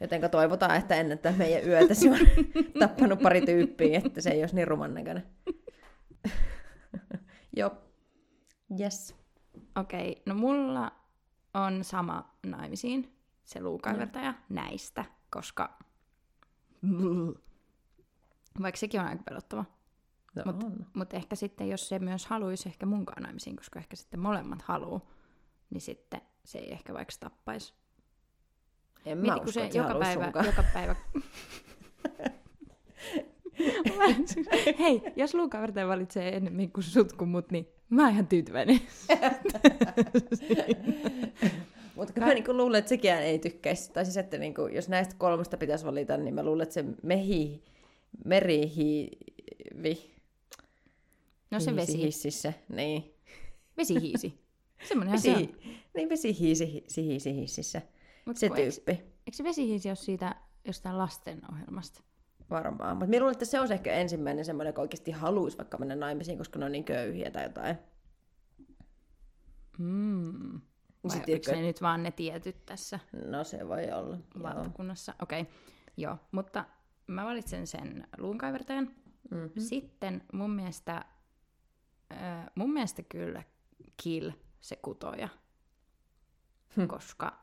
[SPEAKER 2] Jotenka toivotaan, että ennen tätä meidän yötä se on tappanut pari tyyppiä, että se ei olisi niin ruman näköinen. Joo. Yes.
[SPEAKER 1] Okei, no mulla on sama naimisiin, se luukaivertaja, näistä, koska... Vaikka sekin on aika pelottava.
[SPEAKER 2] No
[SPEAKER 1] Mut-. Mutta ehkä sitten, jos se myös haluaisi ehkä munkaan naimisiin, koska ehkä sitten molemmat haluu, niin sitten se ei ehkä vaikka tappaisi.
[SPEAKER 2] En mä
[SPEAKER 1] Mieti, kun
[SPEAKER 2] usko,
[SPEAKER 1] se
[SPEAKER 2] että se
[SPEAKER 1] joka päivä,
[SPEAKER 2] sunkaan.
[SPEAKER 1] joka päivä... Hei, jos luukaivertaja valitsee enemmän kuin sut kuin mut, niin mä oon ihan tyytyväinen.
[SPEAKER 2] Mutta kyllä mä niinku luulen, että sekään ei tykkäisi. Tai siis, että niinku, jos näistä kolmesta pitäisi valita, niin mä luulen, että se mehi, merihiivi,
[SPEAKER 1] No se vesi,
[SPEAKER 2] hississä, niin.
[SPEAKER 1] vesihiisi. Semmonenhan se on.
[SPEAKER 2] Vesi, niin vesihiisi, hiisi hississä.
[SPEAKER 1] Mut
[SPEAKER 2] Se
[SPEAKER 1] kun eikö,
[SPEAKER 2] tyyppi.
[SPEAKER 1] eikö se vesihiisi ole siitä jostain lastenohjelmasta?
[SPEAKER 2] Varmaan. Mutta minä luulen, että se on se ehkä ensimmäinen semmoinen, joka oikeasti haluaisi vaikka mennä naimisiin, koska ne on niin köyhiä tai jotain.
[SPEAKER 1] Mm. Vai
[SPEAKER 2] Sitten
[SPEAKER 1] oliko
[SPEAKER 2] tiedätkö-
[SPEAKER 1] ne nyt vaan ne tietyt tässä
[SPEAKER 2] No se voi olla.
[SPEAKER 1] Valtakunnassa? Okei, okay. joo. Mutta mä valitsen sen luunkaivertajan.
[SPEAKER 2] Mm.
[SPEAKER 1] Sitten mun mielestä, äh, mun mielestä kyllä kill se kutoja.
[SPEAKER 2] Hm.
[SPEAKER 1] Koska,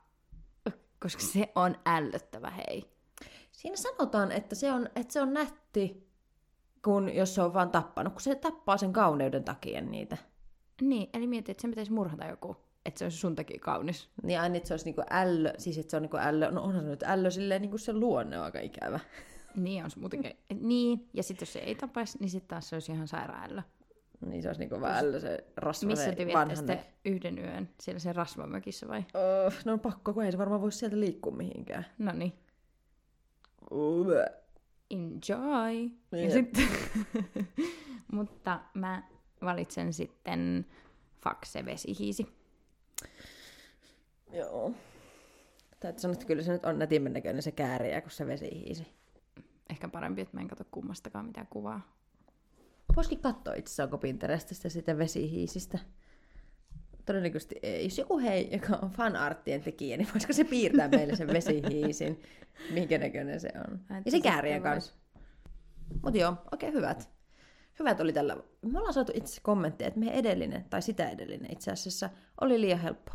[SPEAKER 1] koska se on ällöttävä hei.
[SPEAKER 2] Siinä sanotaan, että se on, että se on nätti, kun jos se on vaan tappanut, kun se tappaa sen kauneuden takia niitä.
[SPEAKER 1] Niin, eli mieti, että sen pitäisi murhata joku, että se olisi sun takia kaunis.
[SPEAKER 2] Niin aina, että se olisi niinku ällö, siis että se on niinku ällö, no onhan se nyt ällö silleen, niinku se luonne on aika ikävä.
[SPEAKER 1] Niin on se muutenkin. Niin, ja sitten jos se ei tapaisi, niin sitten taas se olisi ihan sairaällö.
[SPEAKER 2] Niin se olisi niinku vaan ällö se rasva,
[SPEAKER 1] Missä
[SPEAKER 2] se
[SPEAKER 1] te sitten yhden yön? Siellä se rasvamökissä vai?
[SPEAKER 2] Oh, no on pakko, kun ei se varmaan voisi sieltä liikkua mihinkään.
[SPEAKER 1] No niin. Enjoy! Ja sitten, mutta mä valitsen sitten fuck se vesihiisi.
[SPEAKER 2] Joo. Täytyy sanoa, että kyllä se nyt on nätimmän näköinen se kääriä kuin se vesihiisi.
[SPEAKER 1] Ehkä parempi, että mä en katso kummastakaan mitään kuvaa.
[SPEAKER 2] Voisikin katsoa itse asiassa, onko Pinterestistä sitä vesihiisistä. Todennäköisesti ei. Jos joku hei, joka on fanarttien tekijä, niin voisiko se piirtää meille sen vesihiisin? Minkä näköinen se on. Ja se käärien kanssa. Mutta joo, oikein hyvät. Hyvät oli tällä. Me ollaan saatu itse kommentteja, että meidän edellinen, tai sitä edellinen itse asiassa, oli liian helppo.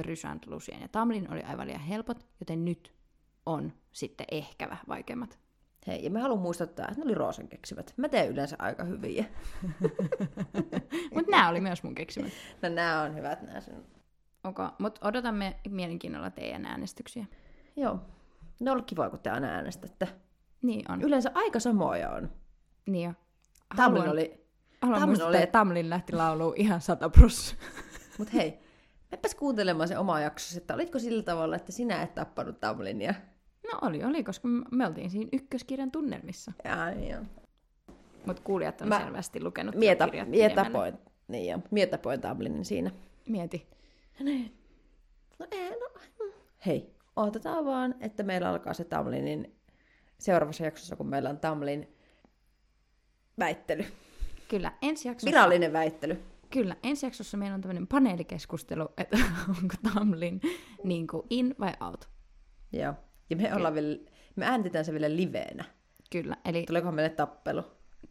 [SPEAKER 1] Rysant, Lucien ja Tamlin oli aivan liian helpot, joten nyt on sitten ehkä vähän vaikeammat.
[SPEAKER 2] Hei, ja mä haluan muistuttaa, että ne oli Roosan keksimät. Mä teen yleensä aika hyviä.
[SPEAKER 1] Mutta nämä oli myös mun keksimät.
[SPEAKER 2] No nää on hyvät nää sun.
[SPEAKER 1] Okay. Mutta odotamme mielenkiinnolla teidän äänestyksiä.
[SPEAKER 2] Joo. Ne on ollut kivoa, kun te aina äänestätte.
[SPEAKER 1] Niin on.
[SPEAKER 2] Yleensä aika samoja on.
[SPEAKER 1] Niin jo.
[SPEAKER 2] Tamlin oli...
[SPEAKER 1] Haluan
[SPEAKER 2] Tamlin
[SPEAKER 1] muistuttaa,
[SPEAKER 2] oli-
[SPEAKER 1] että Tamlin lähti lauluun ihan sata pros.
[SPEAKER 2] Mut hei, mepäs kuuntelemaan se oma jaksossa, että olitko sillä tavalla, että sinä et tappanut Tamlinia?
[SPEAKER 1] No oli, oli, koska me- oltiin siinä ykköskirjan tunnelmissa.
[SPEAKER 2] Jaa, joo.
[SPEAKER 1] Mutta kuulijat on
[SPEAKER 2] Mä-
[SPEAKER 1] selvästi lukenut
[SPEAKER 2] Mie,
[SPEAKER 1] tätä
[SPEAKER 2] tap,
[SPEAKER 1] kirjaa
[SPEAKER 2] mie
[SPEAKER 1] pidemmälle.
[SPEAKER 2] tapoin, niin joo, mie tapoin Tamlinin siinä.
[SPEAKER 1] Mieti.
[SPEAKER 2] No ei, no. mm. Hei, odotetaan vaan, että meillä alkaa se Tamlinin seuraavassa jaksossa, kun meillä on Tamlin väittely.
[SPEAKER 1] Kyllä, ensi jaksossa,
[SPEAKER 2] Virallinen väittely.
[SPEAKER 1] kyllä, ensi jaksossa meillä on tämmöinen paneelikeskustelu, että onko Tamlin niin kuin in vai out.
[SPEAKER 2] Joo. Ja me, ollaan vielä, me äänitetään se vielä liveenä.
[SPEAKER 1] Kyllä, eli
[SPEAKER 2] Tuleekohan meille tappelu?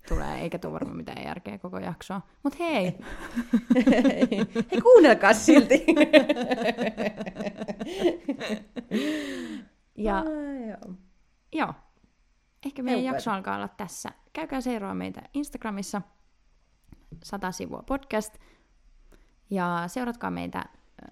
[SPEAKER 1] tulee, eikä tule varmaan mitään järkeä koko jaksoa. Mutta hei,
[SPEAKER 2] Hei, kuunnelkaa silti.
[SPEAKER 1] ja
[SPEAKER 2] Ai, joo.
[SPEAKER 1] joo, ehkä meidän
[SPEAKER 2] Heupeeta.
[SPEAKER 1] jakso alkaa olla tässä. Käykää seuraa meitä Instagramissa, 100 sivua podcast. Ja seuratkaa meitä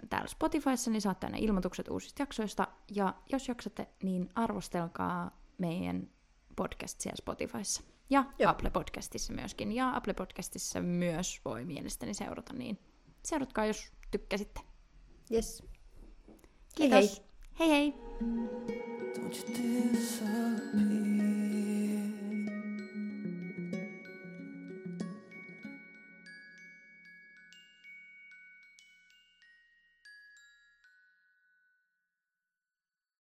[SPEAKER 1] täällä Spotifyssa, niin saatte aina ilmoitukset uusista jaksoista. Ja jos jaksatte, niin arvostelkaa meidän podcast siellä Spotifyssa. Ja
[SPEAKER 2] Joo.
[SPEAKER 1] Apple Podcastissa myöskin. Ja Apple Podcastissa myös voi mielestäni seurata, niin seuratkaa, jos tykkäsitte. Yes.
[SPEAKER 3] Hei
[SPEAKER 1] Kiitos. Hei hei.
[SPEAKER 3] hei.
[SPEAKER 2] Don't you disappear.